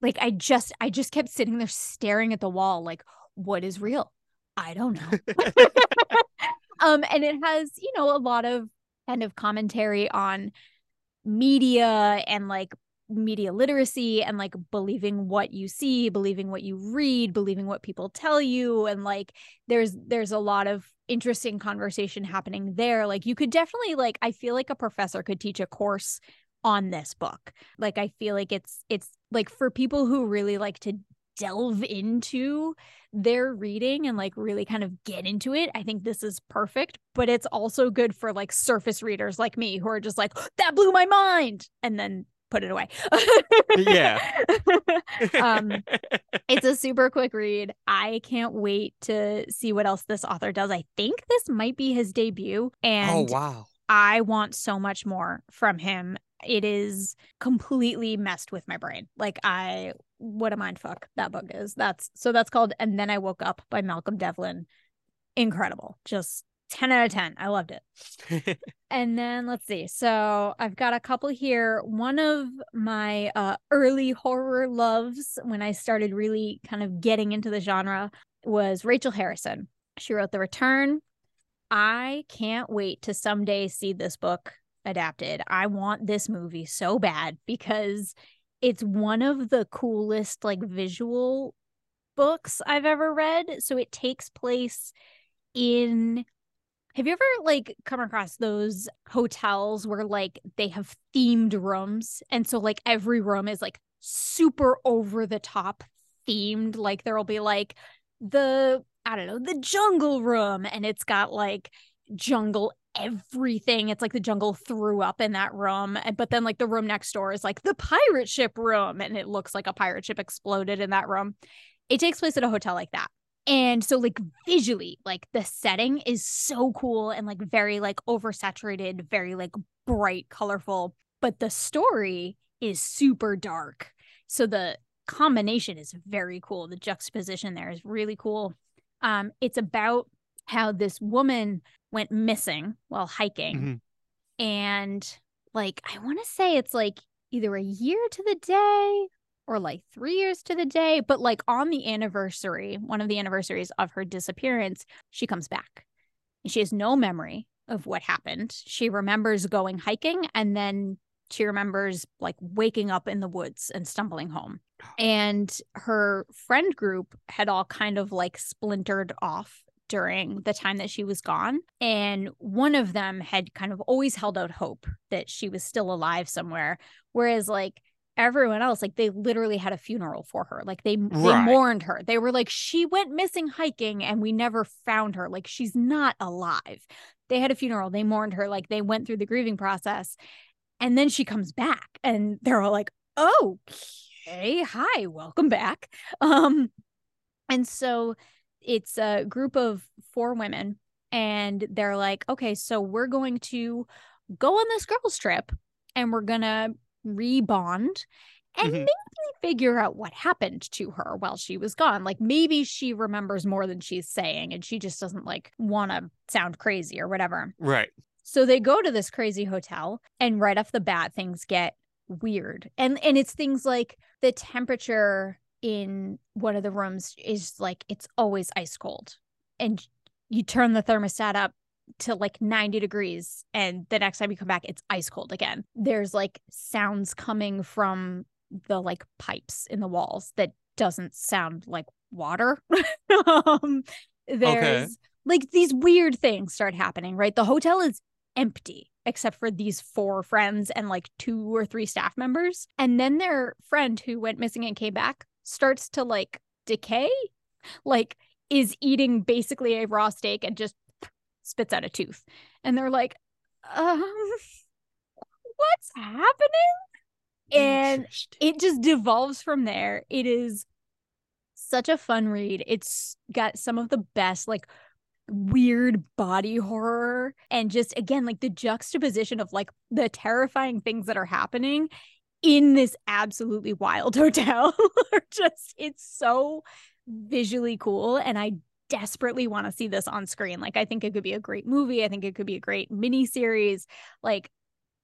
Like I just I just kept sitting there staring at the wall like what is real? I don't know. um and it has, you know, a lot of kind of commentary on media and like media literacy and like believing what you see believing what you read believing what people tell you and like there's there's a lot of interesting conversation happening there like you could definitely like i feel like a professor could teach a course on this book like i feel like it's it's like for people who really like to delve into their reading and like really kind of get into it, I think this is perfect. But it's also good for like surface readers like me who are just like, that blew my mind, and then put it away. Yeah. um, it's a super quick read. I can't wait to see what else this author does. I think this might be his debut. And oh wow. I want so much more from him. It is completely messed with my brain. Like I what a mind fuck that book is. That's so that's called And Then I Woke Up by Malcolm Devlin. Incredible. Just 10 out of 10. I loved it. And then let's see. So I've got a couple here. One of my uh, early horror loves when I started really kind of getting into the genre was Rachel Harrison. She wrote The Return. I can't wait to someday see this book adapted. I want this movie so bad because it's one of the coolest like visual books I've ever read. So it takes place in have you ever like come across those hotels where like they have themed rooms and so like every room is like super over the top themed like there'll be like the I don't know the jungle room and it's got like jungle everything. It's like the jungle threw up in that room but then like the room next door is like the pirate ship room and it looks like a pirate ship exploded in that room. It takes place at a hotel like that. And so like visually like the setting is so cool and like very like oversaturated very like bright colorful but the story is super dark. So the combination is very cool. The juxtaposition there is really cool. Um it's about how this woman went missing while hiking Mhm. and like i want to say it's like either a year to the day or like three years to the day. But like on the anniversary, one of the anniversaries of her disappearance, she comes back. And she has no memory of what happened. She remembers going hiking and then she remembers like waking up in the woods and stumbling home. And her friend group had all kind of like splintered off during the time that she was gone. And one of them had kind of always held out hope that she was still alive somewhere. Whereas, like, everyone else, like, they literally had a funeral for her. Like, they, they mourned her. They were like, she went missing hiking and we never found her. Like, she's not alive. They had a funeral. They mourned her. Like, they went through the grieving process. And then she comes back and they're all like, okay, hi, welcome back. Um, and so it's a group of four women, and they're like, okay, so we're going to go on this girls' trip and we're gonna rebond and Mhm. maybe figure out what happened to her while she was gone. Like maybe she remembers more than she's saying and she just doesn't like want to sound crazy or whatever. Right. So they go to this crazy hotel and right off the bat things get weird. And and it's things like the temperature in one of the rooms is like it's always ice cold. And you turn the thermostat up to like 90 degrees and the next time you come back it's ice cold again. There's like sounds coming from the like pipes in the walls that doesn't sound like water. um there's like these weird things start happening, right? The hotel is empty except for these four friends and like two or three staff members. And then their friend who went missing and came back starts to like decay, like is eating basically a raw steak and just spits out a tooth. And they're like, um, what's happening? And it just devolves from there. It is such a fun read. It's got some of the best, like, weird body horror and just again like the juxtaposition of like the terrifying things that are happening in this absolutely wild hotel are just it's so visually cool and I desperately want to see this on screen. Like I think it could be a great movie. I think it could be a great mini series. Like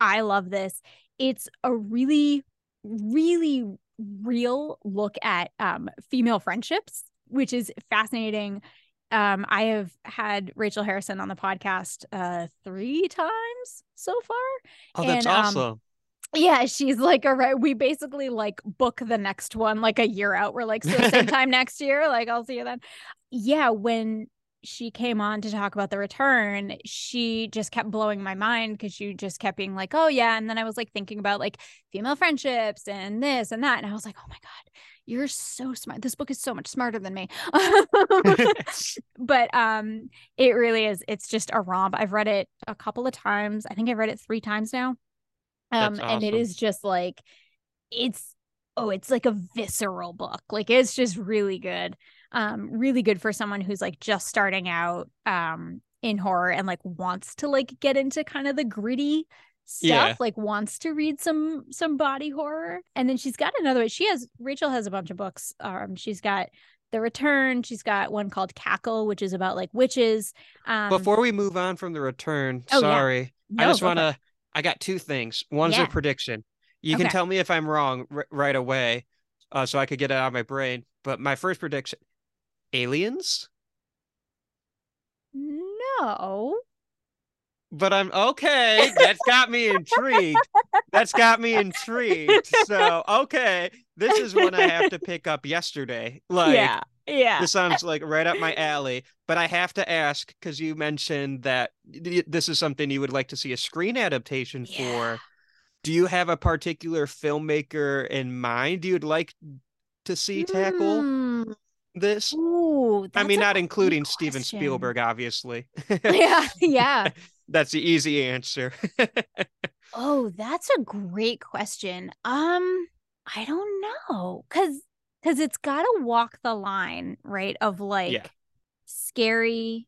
I love this. It's a really really real look at um female friendships, which is fascinating. Um I have had Rachel Harrison on the podcast uh 3 times so far. Oh, that's and, um, awesome. Yeah, she's like, all right, we basically like book the next one like a year out. We're like, so same time next year, like I'll see you then. Yeah, when she came on to talk about the return, she just kept blowing my mind because she just kept being like, oh yeah. And then I was like thinking about like female friendships and this and that. And I was like, oh my God, you're so smart. This book is so much smarter than me. but um it really is it's just a romp. I've read it a couple of times. I think I've read it three times now. Um That's and it is just like it's oh it's like a visceral book. Like it's just really good. Um really good for someone who's like just starting out um in horror and like wants to like get into kind of the gritty stuff Yeah. like wants to read some some body horror and then she's got another she has rachel has a bunch of books um she's got the return she's got one called cackle which is about like witches um Before we move on from the return, Oh, yeah. sorry. I just want to. I got two things. One's Yeah. a prediction. You can tell me if I'm wrong r- right away, uh, so I could get it out of my brain. But my first prediction: aliens. no But I'm okay. That's got me intrigued. That's got me intrigued. So okay, this is one I have to pick up yesterday. Like yeah yeah this sounds like right up my alley. But I have to ask because you mentioned that this is something you would like to see a screen adaptation Yeah. for. Do you have a particular filmmaker in mind you'd like to see tackle Hmm. this? Ooh, I mean, not including Steven. Spielberg, obviously. yeah yeah That's the easy answer. Oh, that's a great question. Um, I don't know. Cause cause it's gotta walk the line, right? Of like scary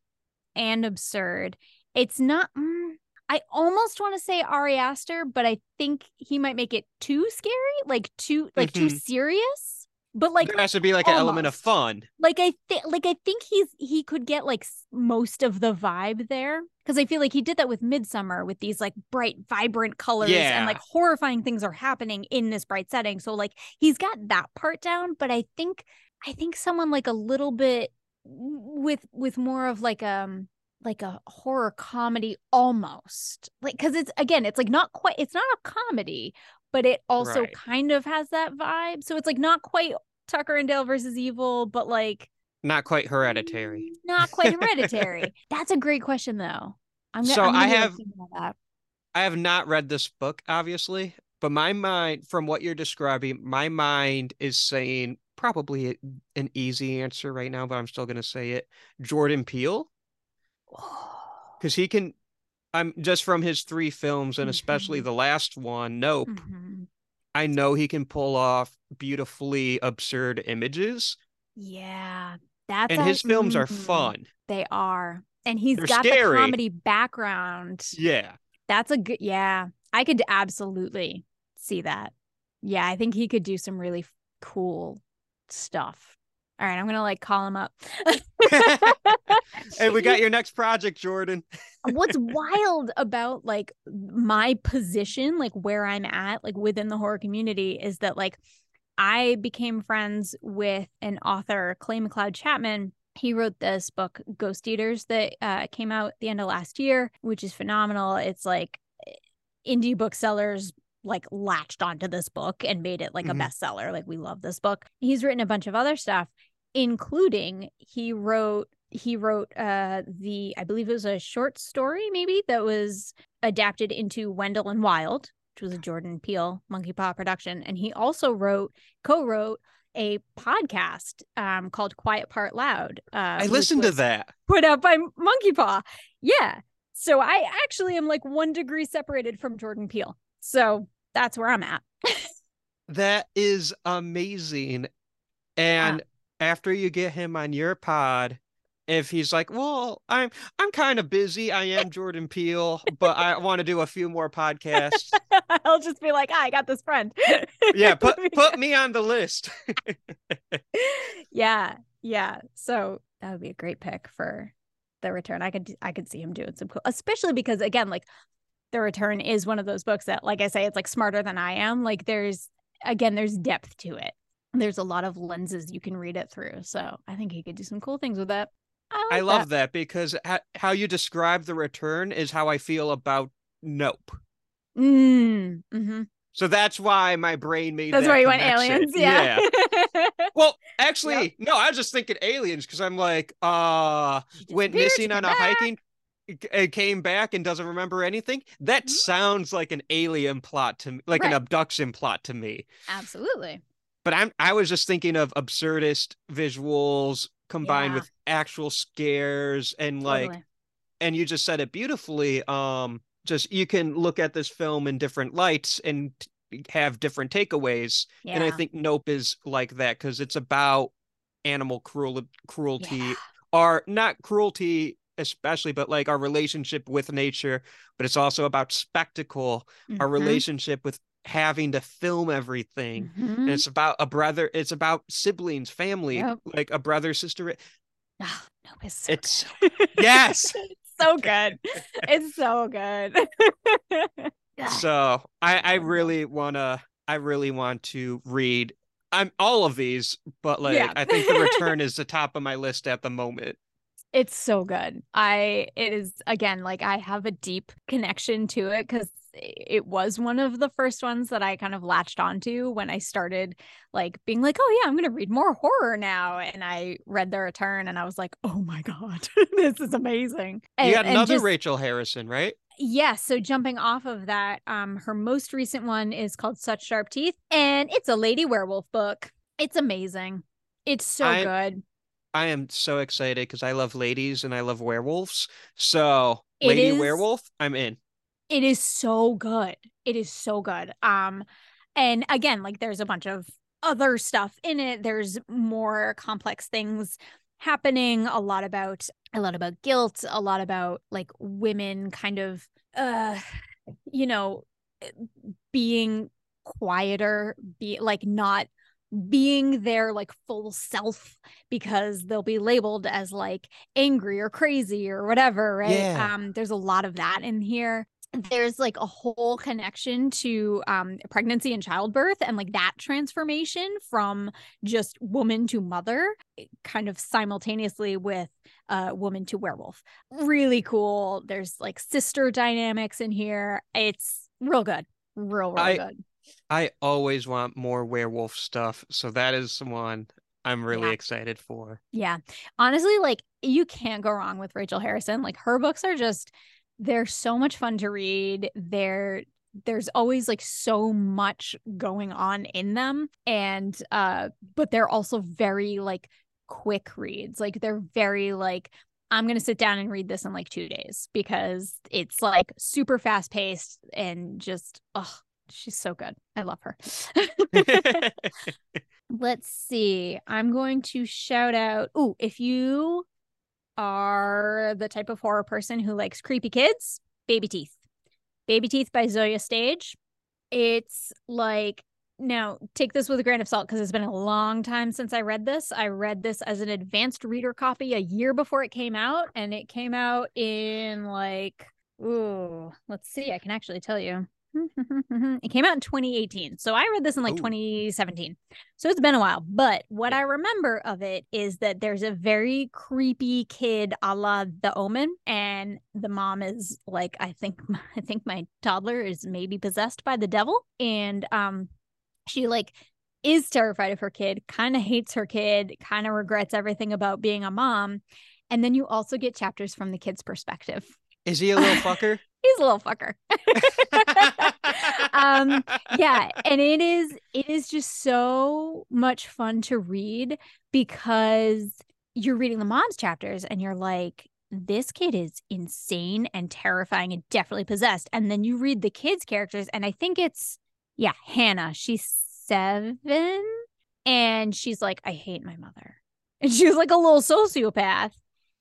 and absurd. It's not mm, I almost want to say Ari Aster, but I think he might make it too scary, like too like too Mhm. serious. But like there has to be like an element of fun. like I think like I think he's he could get like most of the vibe there because I feel like he did that with Midsommar with these like bright vibrant colors and like horrifying things are happening in this bright setting so like he's got that part down but I think I think someone like a little bit with with more of like um like a horror comedy almost. Like cuz it's again, it's like not quite it's not a comedy, but it also Right. kind of has that vibe. So it's like not quite Tucker and Dale versus Evil, but like Not quite hereditary. not quite hereditary. That's a great question though. I'm gonna, So I'm I have- about that. I have not read this book, obviously, but my mind, from what you're describing, my mind is saying probably an easy answer right now, but I'm still going to say it. Jordan Peele, because he can, I'm just from his three films and especially Mhm. the last one, Nope, Mhm. I know he can pull off beautifully absurd images, Yeah, that's and a- his films are mm, fun. They are, and he's They're got scary. the comedy background. Yeah. That's a good. Yeah, I could absolutely see that. Yeah, I think he could do some really cool stuff. All right, I'm gonna like call him up. Hey, we got your next project, Jordan. what's wild about like my position like where i'm at like within the horror community is that like i became friends with an author clay mcleod chapman. He wrote this book ghost eaters that uh, came out at the end of last year which is phenomenal. It's like indie booksellers like latched onto this book and made it like Mhm. a bestseller. Like we love this book. He's written a bunch of other stuff including he wrote he wrote uh the i believe it was a short story maybe that was adapted into wendell and wild which was a jordan peele monkey paw production and he also wrote co-wrote a podcast um called quiet part loud uh I listened to that. put out by monkey paw. Yeah. So i actually am like one degree separated from jordan peele. So that's where i'm at. That is amazing. And after you get him on your pod, if he's like, "Well, I'm I'm kind of busy. I am Jordan Peele, but I want to do a few more podcasts." i'll just be like "Ah, i got this friend yeah, put put me on the list. yeah yeah so that would be a great pick for the return i could i could see him doing some cool especially because again like the return is one of those books that like i say it's like smarter than i am like there's again there's depth to it there's a lot of lenses you can read it through so i think he could do some cool things with that i, I love that because ha- how you describe the return is how I feel about Nope. that mm, hmm So that's why my brain made that's that why you went aliens yeah, Well, actually, no, I was just thinking aliens because I'm like, uh, went missing on a back. hiking and came back and doesn't remember anything. That Mhm. sounds like an alien plot to me, like an abduction plot to me. absolutely But I'm I was just thinking of absurdist visuals combined Yeah. with actual scares and like totally. and you just said it beautifully. Um, just you can look at this film in different lights and have different takeaways. yeah And I think Nope is like that because it's about animal cruel cruelty Yeah. or not cruelty especially, but like our relationship with nature. But it's also about spectacle, our Mhm. relationship with having to film everything. Mhm. And it's about a brother. It's about siblings, family, Yep. like a brother sister. Ah, no, it's so It's good. yes. it's so good. It's so good. So I, I really wanna I really want to read I'm all of these, but like Yeah. I think the return is the top of my list at the moment. It's so good. I it is again like I have a deep connection to it because it was one of the first ones that I kind of latched onto when I started like being like, oh yeah, I'm gonna read more horror now. And I read The Return and I was like, oh my god, this is amazing. And, you got another just- Rachel Harrison, right? Yes. So jumping off of that, um, her most recent one is called Such Sharp Teeth, and it's a lady werewolf book. It's amazing. It's so I- good. I am so excited because I love ladies and I love werewolves. So It Lady is- Werewolf, I'm in. It is so good. It is so good. Um, and again, like there's a bunch of other stuff in it. There's more complex things happening. A lot about a lot about guilt. A lot about like women kind of, uh, you know, being quieter, be like not being their like full self because they'll be labeled as like angry or crazy or whatever right? Yeah. um there's a lot of that in here. There's like a whole connection to um pregnancy and childbirth and like that transformation from just woman to mother kind of simultaneously with uh woman to werewolf. Really cool. There's like sister dynamics in here. It's real good. Real real I- good I always want more werewolf stuff, so that is one I'm really Yeah. excited for. Yeah. Honestly, like you can't go wrong with Rachel Harrison. Like her books are just they're so much fun to read. They're there's always like so much going on in them and uh but they're also very like quick reads. Like they're very like I'm going to sit down and read this in like 2 days because it's like super fast paced and just oh she's so good. I love her. Let's see. I'm going to shout out. Oh, if you are the type of horror person who likes creepy kids, Baby Teeth. Baby Teeth by Zoje Stage. It's like now take this with a grain of salt because it's been a long time since I read this. I read this as an advanced reader copy a year before it came out, and it came out in like ooh, let's see, I can actually tell you. it came out in 2018. So I read this in like Ooh. 2017. So it's been a while. But what I remember of it is that there's a very creepy kid a la the omen. And the mom is like, I think I think my toddler is maybe possessed by the devil. And um she like is terrified of her kid, kind of hates her kid, kind of regrets everything about being a mom. And then you also get chapters from the kid's perspective. Is he a little fucker? He's a little fucker. um yeah and it is it is just so much fun to read because you're reading the mom's chapters and you're like this kid is insane and terrifying and definitely possessed. And then you read the kids characters and i think it's yeah hannah. She's seven and she's like i hate my mother. And she's like a little sociopath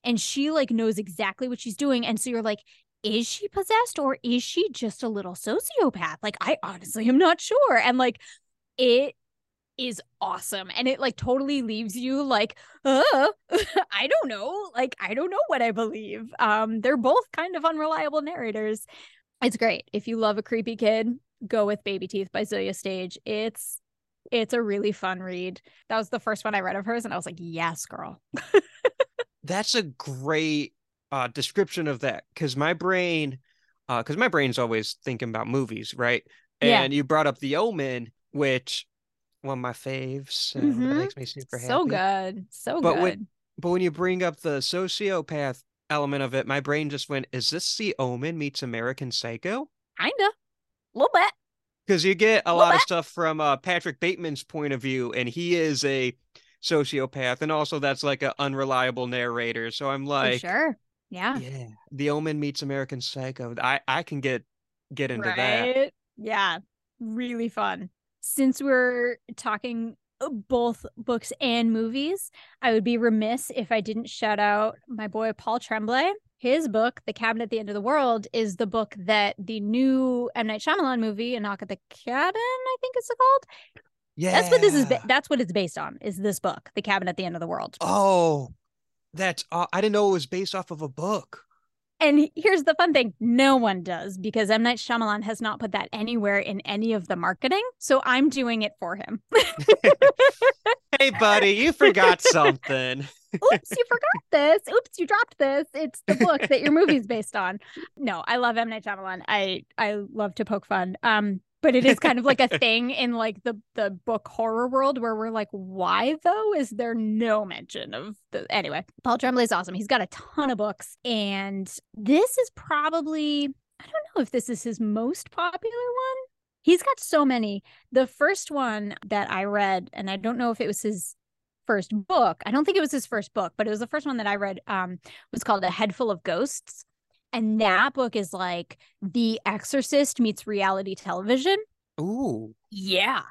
and she like knows exactly what she's doing. And so you're like is she possessed or is she just a little sociopath? Like, I honestly am not sure. And like, it is awesome. And it like totally leaves you like, uh, I don't know. Like, I don't know what I believe. Um, they're both kind of unreliable narrators. It's great. If you love a creepy kid, go with Baby Teeth by Zoje Stage. It's it's a really fun read. That was the first one I read of hers, and I was like, yes, girl. That's a great uh, description of that because my brain, because my brain's always thinking about movies, right? Yeah. And you brought up The Omen, which one of my faves. Mhm. makes me super happy. So good. So But good. when- But when you bring up the sociopath element of it, my brain just went, "Is this The Omen meets American Psycho?" Kinda. A little bit. Because you get a Well, lot of stuff from uh, Patrick Bateman's point of view, and he is a sociopath, and also that's like an unreliable narrator. So I'm For like, sure. Yeah. yeah, The Omen meets American Psycho. I I can get get into that. Yeah. Really fun. Since we're talking uh, both books and movies, I would be remiss if I didn't shout out my boy Paul Tremblay. His book, The Cabin at the End of the World, is the book that the new M Night Shyamalan movie, A Knock at the Cabin, I think it's called. Yeah, That's what this is. That's what it's based on. Is this book, The Cabin at the End of the World? Oh, that's uh, I didn't know it was based off of a book. And here's the fun thing no one does because M. Night Shyamalan has not put that anywhere in any of the marketing. So I'm doing it for him. Hey, buddy, you forgot something. Oops, you forgot this. Oops, you dropped this. It's the book that your movie's based on. No, I love M. Night Shyamalan. I I love to poke fun. Um, but it is kind of like a thing in like the the book horror world where we're like, why though? Is there no mention of the anyway? Paul Tremblay is awesome. He's got a ton of books, and this is probably I don't know if this is his most popular one. He's got so many. The first one that I read, and I don't know if it was his first book. I don't think it was his first book, but it was the first one that I read. Um, was called A Head Full of Ghosts, and that book is like The Exorcist meets reality television. Ooh, Yeah,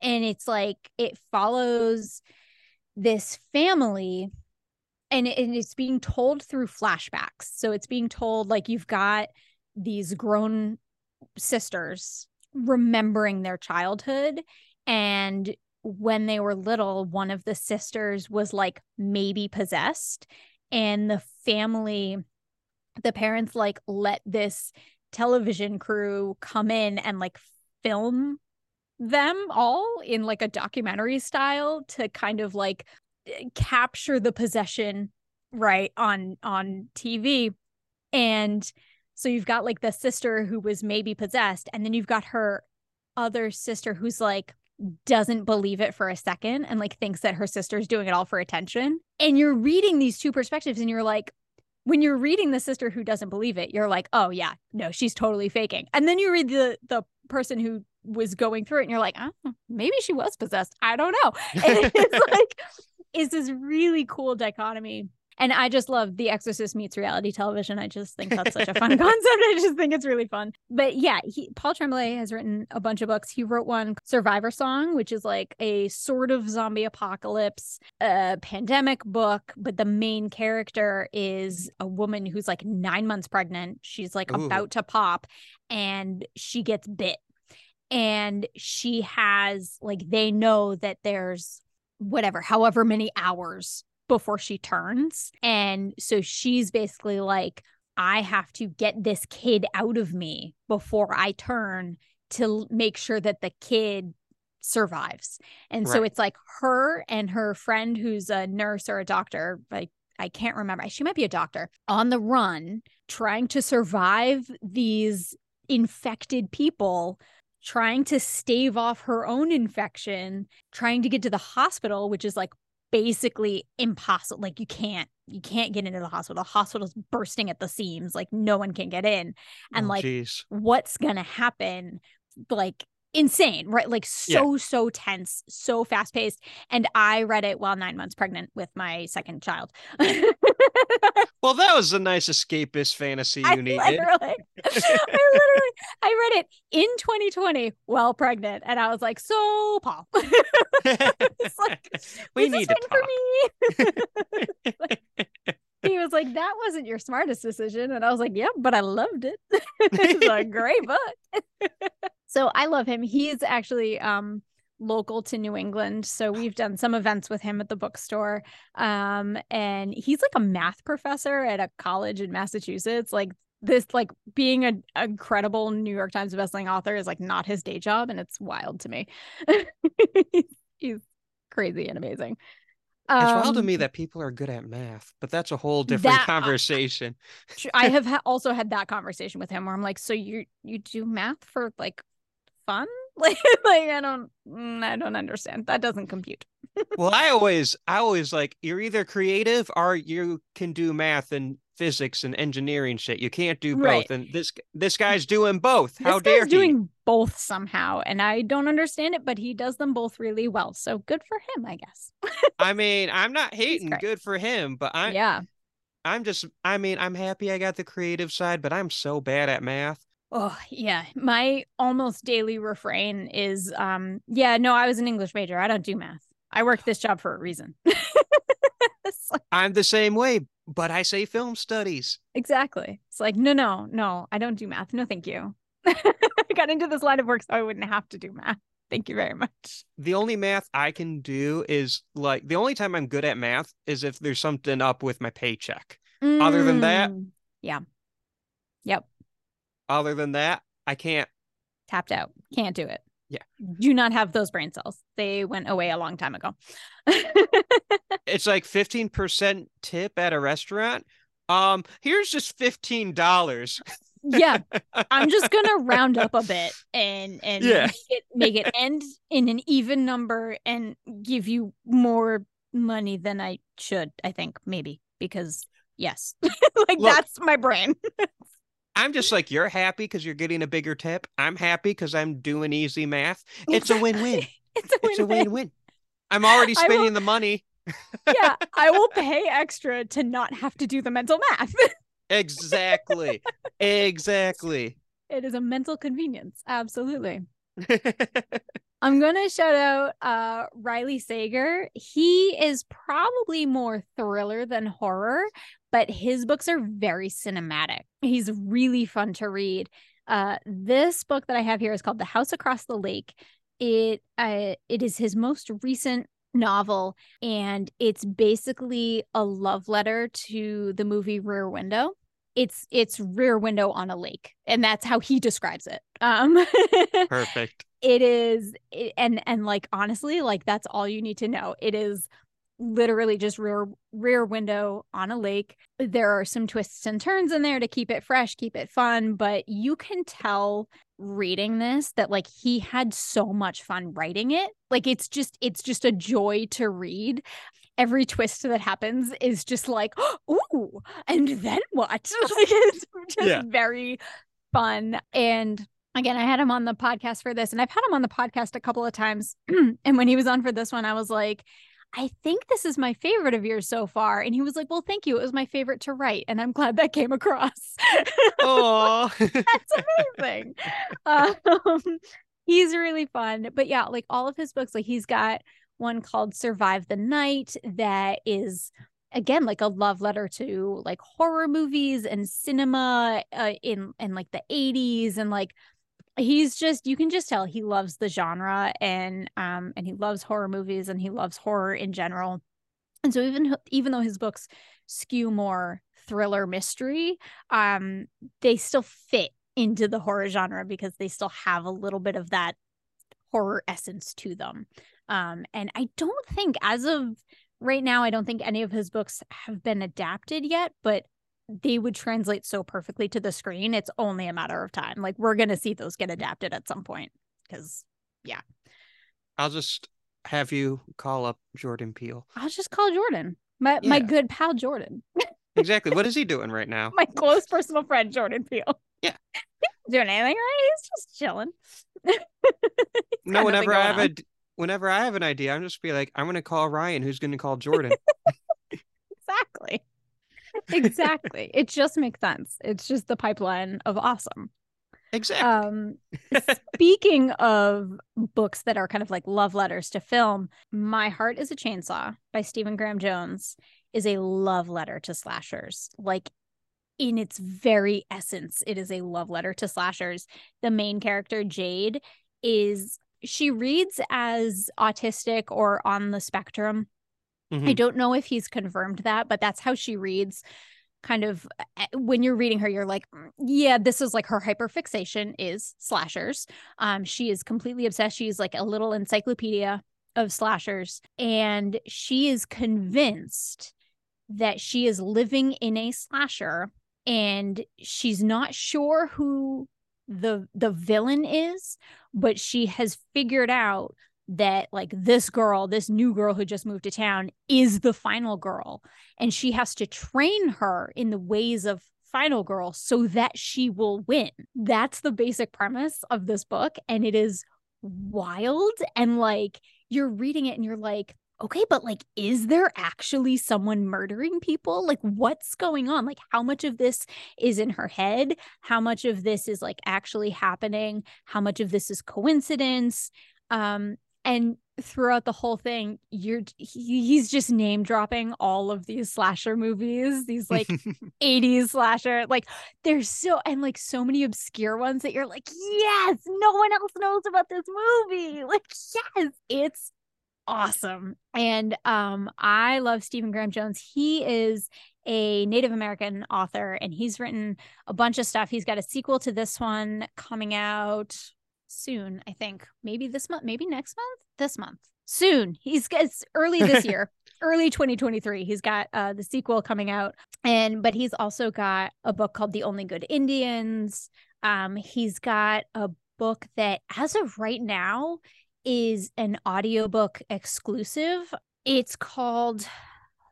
and it's like it follows this family, and, it- and it's being told through flashbacks. So it's being told like you've got these grown sisters remembering their childhood and when they were little one of the sisters was like maybe possessed and the family the parents like let this television crew come in and like film them all in like a documentary style to kind of like eh, capture the possession right on on TV and so you've got like the sister who was maybe possessed and then you've got her other sister who's like doesn't believe it for a second and like thinks that her sister's doing it all for attention. And you're reading these two perspectives and you're like when you're reading the sister who doesn't believe it you're like oh yeah no she's totally faking. And then you read the the person who was going through it and you're like oh maybe she was possessed. I don't know. And it's like it's this really cool dichotomy and I just love The Exorcist meets reality television. I just think that's such a fun concept. I just think it's really fun. But yeah, he, Paul Tremblay has written a bunch of books. He wrote one, Survivor Song, which is like a sort of zombie apocalypse, uh, pandemic book. But the main character is a woman who's like nine months pregnant. She's like Ooh. about to pop and she gets bit. And she has, like, they know that there's whatever, however many hours before she turns. And so she's basically like, I have to get this kid out of me before I turn to make sure that the kid survives. And so it's like her and her friend who's a nurse or a doctor, like I can't remember. She might be a doctor on the run trying to survive these infected people trying to stave off her own infection, trying to get to the hospital, which is like basically impossible. Like you can't you can't get into the hospital. The hospital's bursting at the seams. Like no one can get in. And Oh, like jeez. what's gonna happen? Like insane, right? Like so, so tense, so fast paced. And I read it while nine months pregnant with my second child. Well, that was a nice escapist fantasy I you needed. literally, I literally, I read it in 2020 while pregnant, and I was like, "So, Paul, like, we need to talk. for me?" Like, he was like, "That wasn't your smartest decision," and I was like, "Yep, but I loved it. it's a great book." So I love him. He's actually um local to New England, so we've done some events with him at the bookstore. Um, and he's like a math professor at a college in Massachusetts. Like this, like being a, a credible New York Times bestselling author is like not his day job, and it's wild to me. he's, he's crazy and amazing. It's wild to Um, me that people are good at math, but that's a whole different That- conversation. I have ha- also had that conversation with him where I'm like, so you you do math for like fun? Like like I don't mm, I don't understand. That doesn't compute. well, I always, I always like you're either creative or you can do math and physics and engineering shit. You can't do both, Right. and this this guy's doing both. How this dare guy's he? doing both somehow, and I don't understand it, but he does them both really well. So good for him, I guess. I mean, I'm not hating. Good for him, but I, yeah. I'm just, I mean, I'm happy I got the creative side, but I'm so bad at math. Oh yeah. My almost daily refrain is um yeah, no, I was an English major. I don't do math. I work this job for a reason. Like- I'm the same way, but I say film studies. exactly. It's like, no, no, no, I don't do math. No, thank you. I got into this line of work so I wouldn't have to do math. Thank you very much. The only math I can do is like the only time I'm good at math is if there's something up with my paycheck. Other than that- Mm, yeah. Yep. Other than that, I can't. Tapped out. Can't do it. Yeah. Do not have those brain cells. They went away a long time ago. It's like 15% tip at a restaurant. Um, here's just $15. yeah. I'm just gonna round up a bit and and Yeah. make it make it end in an even number and give you more money than I should, I think, maybe. Because yes. like Look. that's my brain. I'm just like, you're happy because you're getting a bigger tip. I'm happy because I'm doing easy math. It's a win-win. it's a It's a win-win. win-win. I'm already I will- spending the money. yeah, I will pay extra to not have to do the mental math. Exactly. exactly. it is a mental convenience. Absolutely. I'm gonna shout out uh Riley Sager. He is probably more thriller than horror, but his books are very cinematic. He's really fun to read. Uh this book that I have here is called The House Across the Lake. It uh it is his most recent novel and it's basically a love letter to the movie Rear Window. it's it's rear window on a lake and that's how he describes it um Perfect. it is it- and and like honestly like that's all you need to know it is literally just rear rear window on a lake. There are some twists and turns in there to keep it fresh keep it fun but you can tell reading this that like he had so much fun writing it. Like it's just it's just a joy to read. Every twist that happens is just like ooh and then what? Like it's just Yeah. very fun. And again i had him on the podcast for this and i've had him on the podcast a couple of times. And when he was on for this one i was like i think this is my favorite of yours so far and he was like well thank you it was my favorite to write and i'm glad that came across Oh, that's amazing. um, he's really fun. But yeah, like all of his books, like he's got one called Survive the Night that is again like a love letter to like horror movies and cinema uh, in in like the 80s and like he's just you can just tell he loves the genre and um and he loves horror movies and he loves horror in general. And so even even though his books skew more thriller mystery um they still fit into the horror genre because they still have a little bit of that horror essence to them. Um and i don't think as of right now i don't think any of his books have been adapted yet but they would translate so perfectly to the screen it's only a matter of time like we're going to see those get adapted at some point because yeah. I'll just have you call up Jordan Peele. i'll just call jordan my my good pal jordan Exactly. What is he doing right now? my close personal friend jordan peele Yeah. doing anything right he's just chilling No, whenever I have on. a whenever I have an idea, I'm just be like, I'm gonna call Ryan, who's gonna call Jordan. exactly exactly. It just makes sense. It's just the pipeline of awesome. Exactly. um speaking of books that are kind of like love letters to film my heart is a chainsaw by stephen graham jones is a love letter to slashers. Like in its very essence it is a love letter to slashers. The main character jade is she reads as autistic or on the spectrum I Mhm. don't know if he's confirmed that, but that's how she reads. Kind of uh, when you're reading her, you're like, "Mm, yeah, this is like her hyperfixation is slashers. Um, she is completely obsessed. She's like a little encyclopedia of slashers, and she is convinced that she is living in a slasher, and she's not sure who the the villain is, but she has figured out that like this girl, this new girl who just moved to town is the final girl. And she has to train her in the ways of final girl so that she will win. That's the basic premise of this book. And it is wild. And like you're reading it and you're like, okay, but like, is there actually someone murdering people? Like, what's going on? Like, how much of this is in her head? How much of this is like actually happening? How much of this is coincidence? Um, and throughout the whole thing you're he, he's just name dropping all of these slasher movies these like 80s slasher like there's so and like so many obscure ones that you're like yes no one else knows about this movie. Like yes it's awesome. And um i love stephen graham jones. He is a native american author and he's written a bunch of stuff. He's got a sequel to this one coming out soon i think. Maybe this month maybe next month? This month. Soon. He's it's early this year. Early 2023 he's got uh the sequel coming out. And but he's also got a book called the only good indians. Um he's got a book that as of right now is an audiobook exclusive. It's called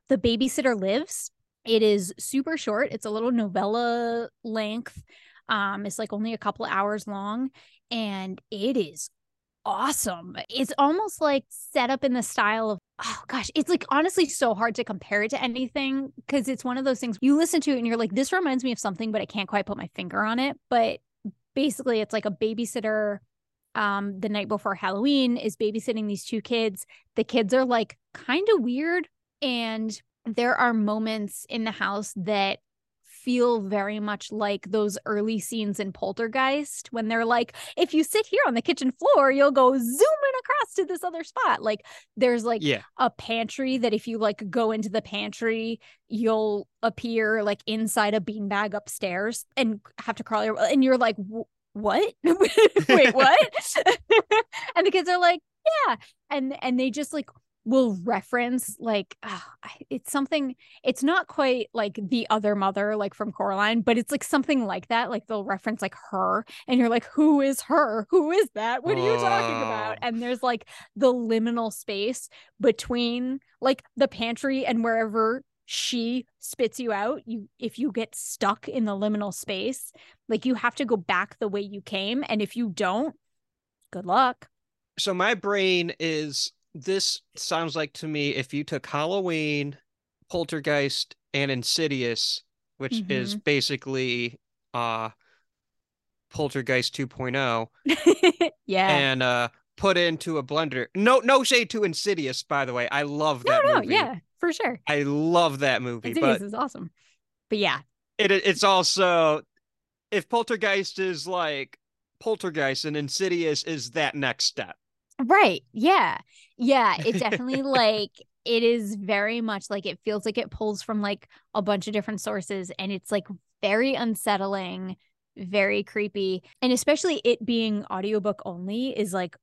the babysitter lives. It is super short. It's a little novella length. Um it's like only a couple hours long and it is awesome. It's almost like set up in the style of oh gosh, it's like honestly so hard to compare it to anything because it's one of those things you listen to it and you're like this reminds me of something but I can't quite put my finger on it, but basically it's like a babysitter um the night before Halloween is babysitting these two kids. The kids are like kind of weird and there are moments in the house that feel very much like those early scenes in Poltergeist when they're like, if you sit here on the kitchen floor, you'll go zooming across to this other spot. Like there's like Yeah. a pantry that if you like go into the pantry, you'll appear like inside a beanbag upstairs and have to crawl your and you're like, what? Wait, what? and the kids are like, yeah. And and they just like will reference like ah, I- it's something it's not quite like the other mother like from Coraline, but it's like something like that. Like they'll reference like her and you're like, who is her? Who is that? What are you talking about? And there's like the liminal space between like the pantry and wherever she spits you out you if you get stuck in the liminal space like you have to go back the way you came and if you don't good luck So my brain is this sounds like to me if you took Halloween, Poltergeist, and Insidious, which is basically uh Poltergeist 2.0, yeah and uh put into a blender. No no shade to Insidious, by the way. I love no that no movie. yeah for sure I love that movie, Insidious but is awesome but yeah it it's also if Poltergeist is like Poltergeist and Insidious is that next step. Right. Yeah. Yeah. It definitely like it is very much like it feels like it pulls from like a bunch of different sources and it's like very unsettling, very creepy. And especially it being audiobook only is like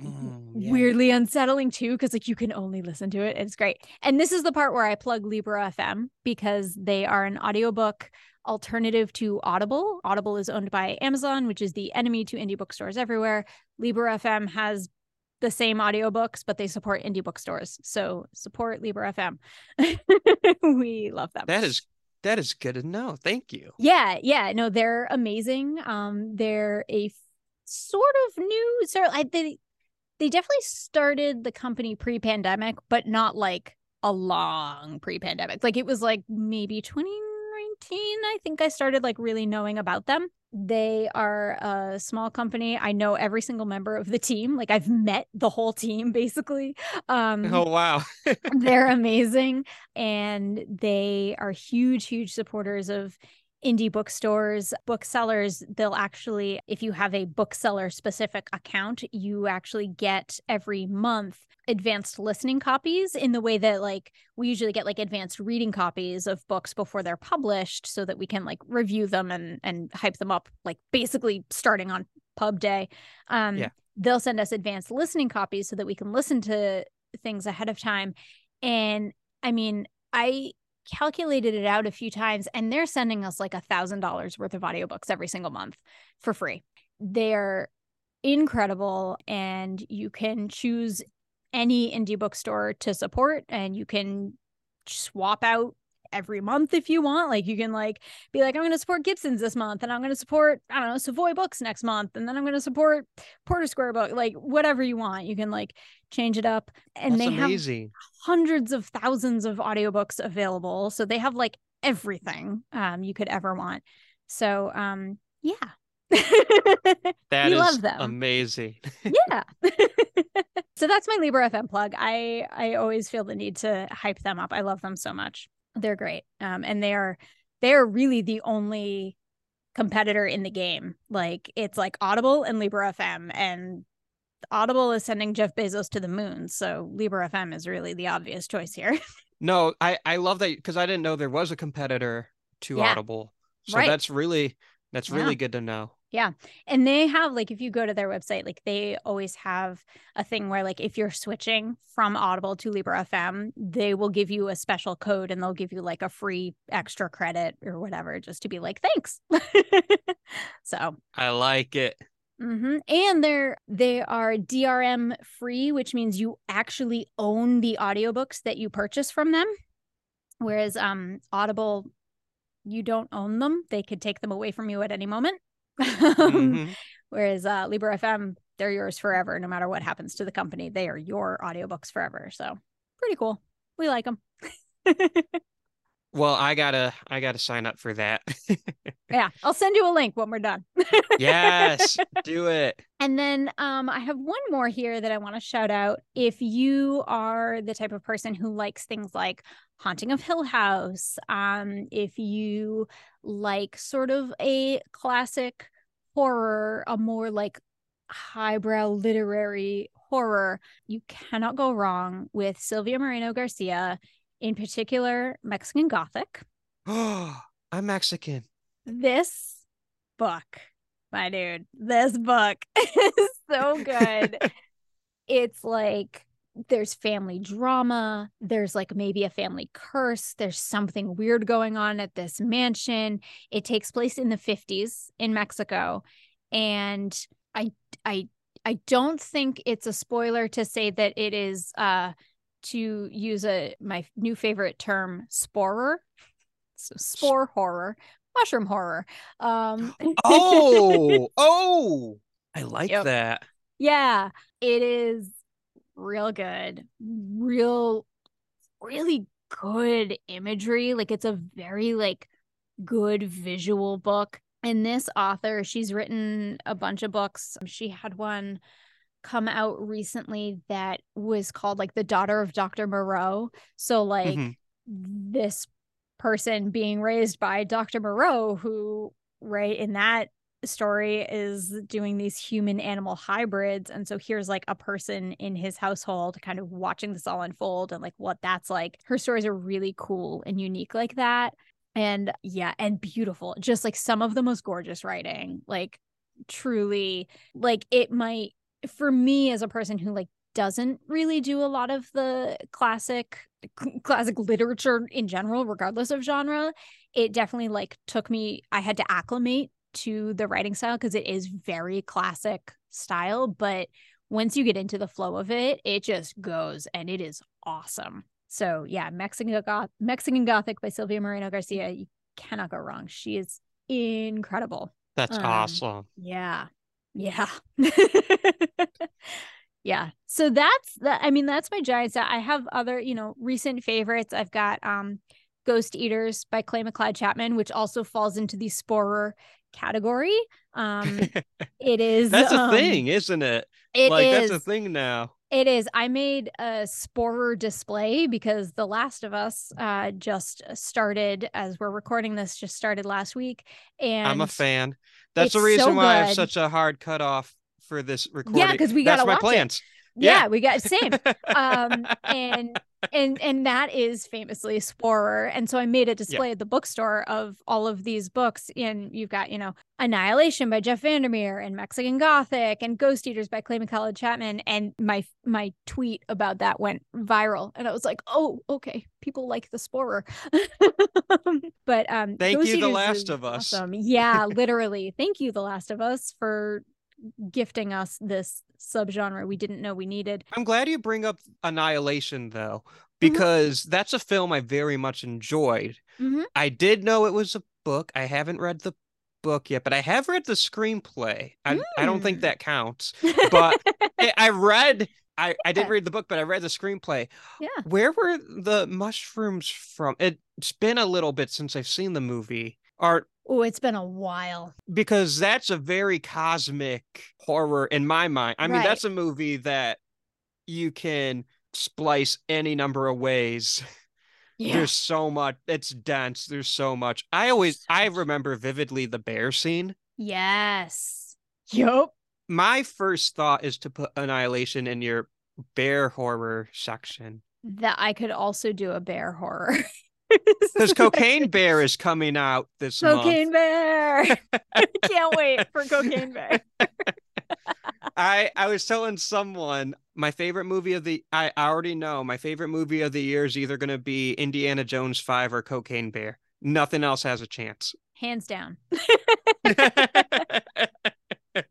Mm, yeah. weirdly unsettling too because like you can only listen to it. It's great. And this is the part where I plug Libro FM because they are an audiobook alternative to Audible. Audible is owned by Amazon, which is the enemy to indie bookstores everywhere. Libro FM has the same audiobooks, but they support indie bookstores. So support Libro FM. we love them. That is that is good to know. Thank you. Yeah, yeah, no, they're amazing. Um, they're a f- sort of new. So I they they definitely started the company pre-pandemic, but not like a long pre-pandemic. Like it was like maybe 2019. I think I started like really knowing about them. They are a small company. I know every single member of the team. Like I've met the whole team basically. Um, Oh wow. they're amazing and they are huge huge supporters of indie bookstores booksellers they'll actually if you have a bookseller specific account you actually get every month advanced listening copies in the way that like we usually get like advanced reading copies of books before they're published so that we can like review them and and hype them up like basically starting on pub day um Yeah. they'll send us advanced listening copies so that we can listen to things ahead of time and i mean i calculated it out a few times and they're sending us like a thousand dollars worth of audiobooks every single month for free. They're incredible and you can choose any indie bookstore to support and you can swap out every month if you want like you can like be like i'm going to support gibson's this month and i'm going to support i don't know savoy books next month and then i'm going to support porter square book like whatever you want you can like change it up and That's they have hundreds of thousands of audiobooks available so they have like everything um you could ever want so um yeah. That we is love them. amazing. yeah. So that's my libro fm plug. I i always feel the need to hype them up. I love them so much they're great um and they are they're really the only competitor in the game like it's like audible and libro fm and audible is sending jeff bezos to the moon so libro fm is really the obvious choice here No, I I love that because I didn't know there was a competitor to Yeah. Audible. So Right. that's really that's Yeah. really good to know. And they have like if you go to their website like they always have a thing where like if you're switching from audible to libro fm they will give you a special code and they'll give you like a free extra credit or whatever just to be like thanks so I like it. hmm and they're they are drm free which means you actually own the audiobooks that you purchase from them whereas um audible you don't own them they could take them away from you at any moment Mhm. Whereas uh, Libro FM, they're yours forever, no matter what happens to the company. They are your audiobooks forever. So pretty cool. We like them. Well, I gotta I gotta sign up for that. Yeah, I'll send you a link when we're done. yes, do it. And then um, I have one more here that I want to shout out. If you are the type of person who likes things like Haunting of Hill House, um, if you like sort of a classic horror, a more like highbrow literary horror, you cannot go wrong with Silvia Moreno Garcia, in particular Mexican Gothic. Oh, I'm Mexican. This book, my dude, this book is so good. it's like there's family drama, there's like maybe a family curse, there's something weird going on at this mansion. It takes place in the 50s in Mexico and I I I don't think it's a spoiler to say that it is uh to use a my new favorite term sporer. So spore horror mushroom horror. Um Oh, oh, I like Yep. that. yeah it is real good real really good imagery. Like it's a very like good visual book. And this author she's written a bunch of books. She had one come out recently that was called like the daughter of dr moreau. So like Mhm. this person being raised by dr moreau who right in that story is doing these human animal hybrids. And so here's like a person in his household kind of watching this all unfold and like what that's like. Her stories are really cool and unique like that. And yeah and beautiful. Just like some of the most gorgeous writing like truly like it might for me as a person who like doesn't really do a lot of the classic classic literature in general regardless of genre it definitely like took me i had to acclimate to the writing style because it is very classic style but once you get into the flow of it it just goes and it is awesome so yeah mexican goth mexican gothic by silvia moreno garcia you cannot go wrong she is incredible That's Um, awesome. yeah. Yeah. yeah. So that's that. I mean, that's my giant set. I have other, you know, recent favorites. I've got um Ghost Eaters by Clay McLeod Chapman, which also falls into the sporer category. Um it is That's a um, thing, isn't it? It like is. that's a thing now. It is. I made a sporer display because The Last of Us uh just started as we're recording this, just started last week. And I'm a fan. That's it's the reason so why I have such a hard cutoff for this recording. 'cause we That's gotta my plans. Yeah, Yeah. we got same. um and and and that is famously sporer and so i made a display at the bookstore of all of these books and you've got you know annihilation by jeff vandermeer and mexican gothic and ghost eaters by clay mcleod chapman and my my tweet about that went viral and i was like oh okay people like the sporer but um Thank Ghost you, The Last of Us. awesome. yeah literally thank you the last of us for gifting us this subgenre we didn't know we needed I'm glad you bring up Annihilation though, Mm-hmm. because that's a film I very much enjoyed. Mhm. I did know it was a book. I haven't read the book yet, but I have read the screenplay. I, I don't think Mm. that counts. But I, I read I, I did read the book, but I read the screenplay. Yeah. Where were the mushrooms from? It's been a little bit since I've seen the movie. Or Oh, it's been a while. because that's a very cosmic horror in my mind. I mean, Right. that's a movie that you can splice any number of ways. There's so much. It's dense. There's so much. I always, I remember vividly the bear scene. Yes. Yep. My first thought is to put Annihilation in your bear horror section That I could also do a bear horror. because Cocaine Bear is coming out this Cocaine month. Bear. Can't wait for Cocaine Bear. I I was telling someone my favorite movie of the I already know my favorite movie of the year is either going to be Indiana Jones 5 or Cocaine Bear. Nothing else has a chance. Hands down.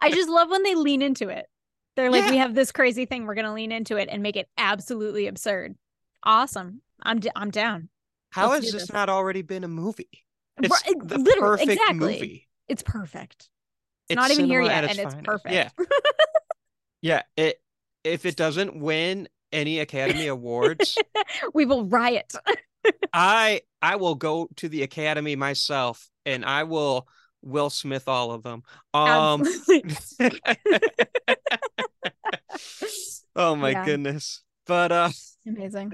I just love when they lean into it. They're like, Yeah. we have this crazy thing. We're gonna lean into it and make it absolutely absurd. Awesome. I'm d- I'm down. How Let's has this this. not already been a movie? It's the perfect exactly. movie. It's perfect. It's, not even here yet, and its it's finest. perfect. Yeah. Yeah, it if it doesn't win any Academy Awards, we will riot. I I will go to the academy myself and I will Will Smith all of them. Um Oh my Yeah. goodness. But uh Amazing.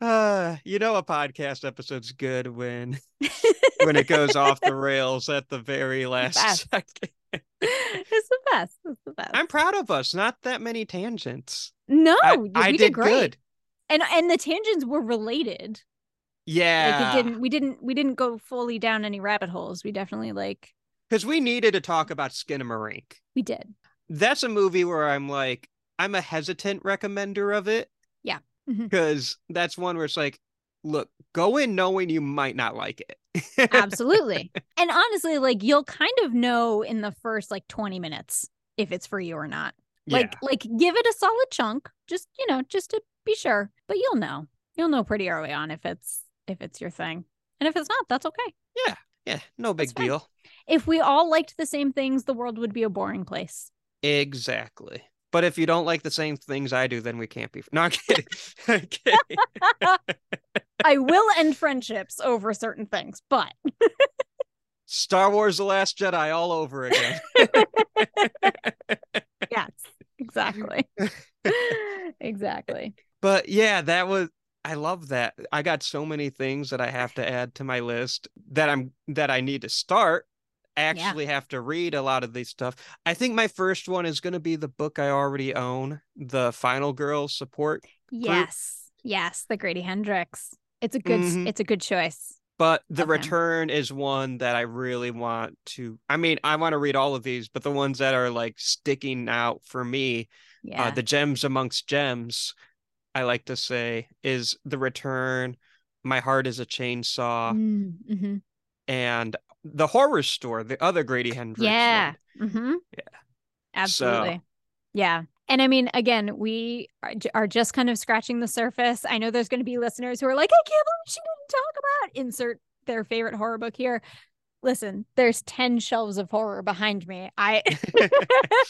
Uh you know a podcast episode's good when when it goes off the rails at the very last best. second. it's the best. It's the best. I'm proud of us. Not that many tangents. no, I, we I did, did great. good. And and the tangents were related. Yeah. Like it didn't we didn't we didn't go fully down any rabbit holes. We definitely like Because we needed to talk about skin Skinamarink. we did. That's a movie where I'm like, I'm a hesitant recommender of it. Mhm. Because that's one where it's like, look, go in knowing you might not like it. Absolutely. and honestly, like you'll kind of know in the first like 20 minutes if it's for you or not. Like yeah. like give it a solid chunk, just you know, just to be sure. But you'll know. You'll know pretty early on if it's if it's your thing. And if it's not, that's okay. yeah, Yeah, no big deal. If we all liked the same things, the world would be a boring place. Exactly. But if you don't like the same things I do, then we can't be. No, I'm kidding. I'm kidding. I will end friendships over certain things, but Star Wars: The Last Jedi all over again. yes, exactly. exactly. But yeah, that was I love that. I got so many things that I have to add to my list that I'm that I need to start. Actually have to read a lot of these stuff. I think my first one is going to be the book I already own, The Final Girl Support. Yes. Yes, the Grady Hendrix. It's a good Mhm. it's a good choice. But The him. Return is one that I really want to I mean, I want to read all of these, but the ones that are like sticking out for me Yeah. uh, the gems amongst gems i like to say is the return my heart is a chainsaw Mm, mhm. and the Horrorstör the other grady hendrix Yeah. one. hmm Yeah. Absolutely. Yeah. And I mean, again, we are, just kind of scratching the surface. I know there's going to be listeners who are like, I can't believe she didn't talk about insert their favorite horror book here. Listen, there's 10 shelves of horror behind me. I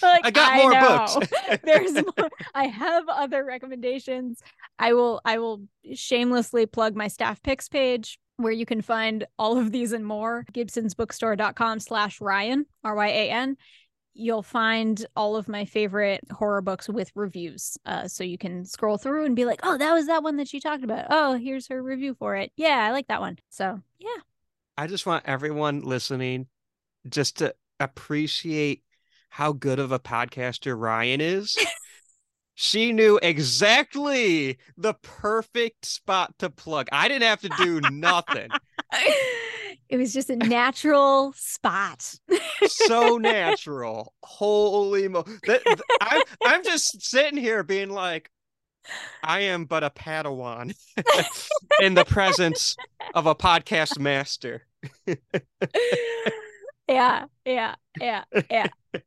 like, I got more know. books. there's more. I have other recommendations. I will I will shamelessly plug my staff picks page where you can find all of these and more. Gibsonsbookstore.com slash Ryan, R-Y-A-N. You'll find all of my favorite horror books with reviews. Uh, so you can scroll through and be like, oh, that was that one that she talked about. Oh, here's her review for it. Yeah, I like that one. So yeah. i just want everyone listening just to appreciate how good of a podcaster ryan is she knew exactly the perfect spot to plug i didn't have to do nothing it was just a natural spot. so natural. Holy mo! That, th- I'm I'm just sitting here being like, I am but a Padawan in the presence of a podcast master. yeah, yeah, yeah, yeah.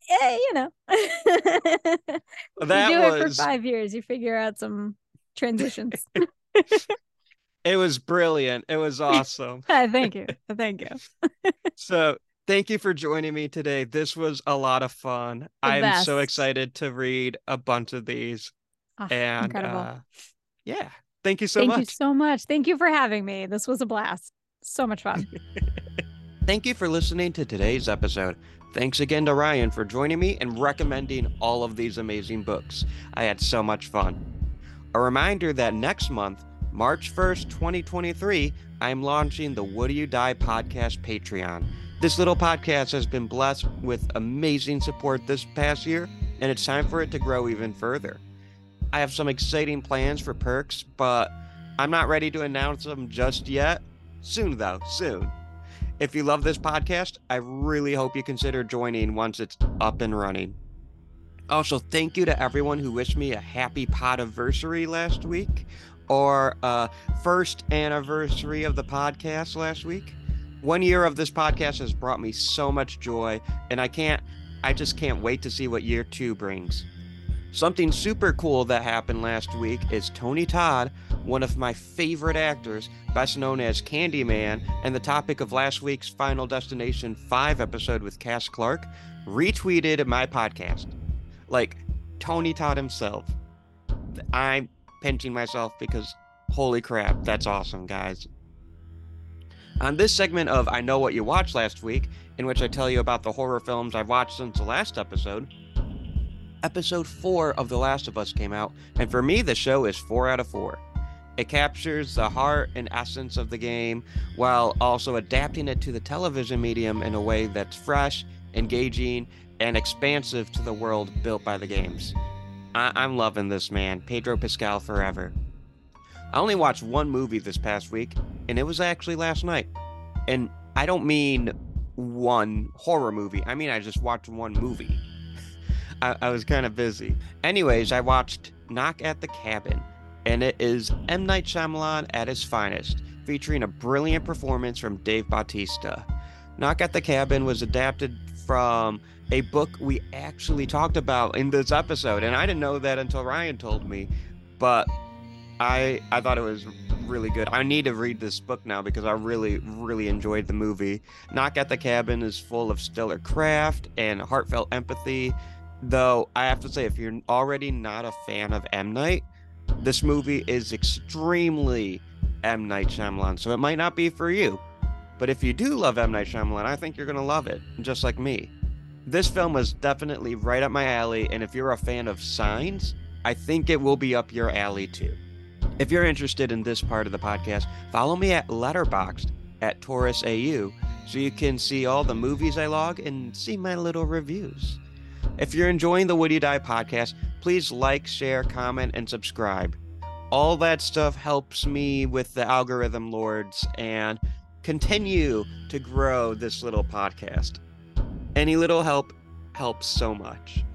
yeah you know. That you do it for five years, you figure out some transitions. It was brilliant. It was awesome. Thank you. Thank you. So thank you for joining me today. This was a lot of fun. The I'm so excited to read a bunch of these. Ah, And incredible. uh, yeah, thank you so Thank much. you so much. Thank you for having me. This was a blast. So much fun. Thank you for listening to today's episode. Thanks again to Ryan for joining me and recommending all of these amazing books. I had so much fun. A reminder that next month, March 1st, 2023, I'm launching the Would You Die podcast Patreon. This little podcast has been blessed with amazing support this past year, and it's time for it to grow even further. I have some exciting plans for perks, but I'm not ready to announce them just yet. Soon, though, soon. If you love this podcast, I really hope you consider joining once it's up and running. Also, thank you to everyone who wished me a happy podiversary last week or uh, first anniversary of the podcast last week. One year of this podcast has brought me so much joy, and I can't, I just can't wait to see what year two brings. Something super cool that happened last week is Tony Todd, one of my favorite actors, best known as Candyman, and the topic of last week's Final Destination 5 episode with Cass Clark, retweeted my podcast. Like Tony Todd himself. I'm pinching myself because holy crap, that's awesome, guys. On this segment of I Know What You Watched Last Week, in which I tell you about the horror films I've watched since the last episode, episode 4 of The Last of Us came out, and for me, the show is 4 out of 4. It captures the heart and essence of the game while also adapting it to the television medium in a way that's fresh, engaging, and expansive to the world built by the games. I- I'm loving this man, Pedro Pascal forever. I only watched one movie this past week, and it was actually last night. And I don't mean one horror movie, I mean I just watched one movie. I, I was kind of busy. Anyways, I watched Knock at the Cabin, and it is M. Night Shyamalan at his finest, featuring a brilliant performance from Dave Bautista. Knock at the Cabin was adapted from a book we actually talked about in this episode, and I didn't know that until Ryan told me. But I I thought it was really good. I need to read this book now because I really really enjoyed the movie. Knock at the Cabin is full of stellar craft and heartfelt empathy. Though I have to say, if you're already not a fan of M Night, this movie is extremely M Night Shyamalan, so it might not be for you. But if you do love M Night Shyamalan, I think you're gonna love it, just like me. This film was definitely right up my alley, and if you're a fan of signs, I think it will be up your alley too. If you're interested in this part of the podcast, follow me at Letterboxd at Torres AU so you can see all the movies I log and see my little reviews. If you're enjoying the Would You Die podcast, please like, share, comment, and subscribe. All that stuff helps me with the algorithm lords and continue to grow this little podcast. Any little help helps so much.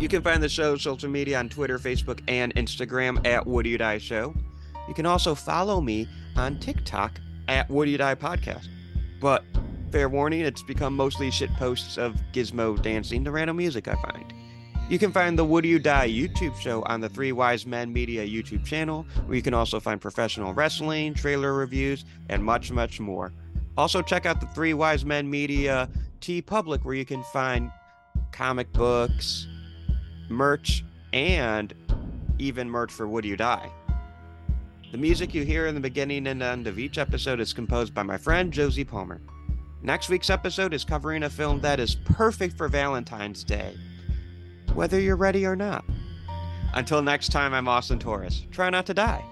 You can find the show's social media on Twitter, Facebook, and Instagram at Would You Die Show. You can also follow me on TikTok at Would You Die Podcast. But fair warning, it's become mostly shit posts of Gizmo dancing to random music I find. You can find the Would You Die YouTube show on the Three Y's Men Media YouTube channel, where you can also find professional wrestling, trailer reviews, and much, much more. Also, check out the Three Y's Men Media TeePublic, where you can find comic books, merch, and even merch for Would You Die. The music you hear in the beginning and end of each episode is composed by my friend Josie Palmer. Next week's episode is covering a film that is perfect for Valentine's Day, whether you're ready or not. Until next time, I'm Austin Torres. Try not to die.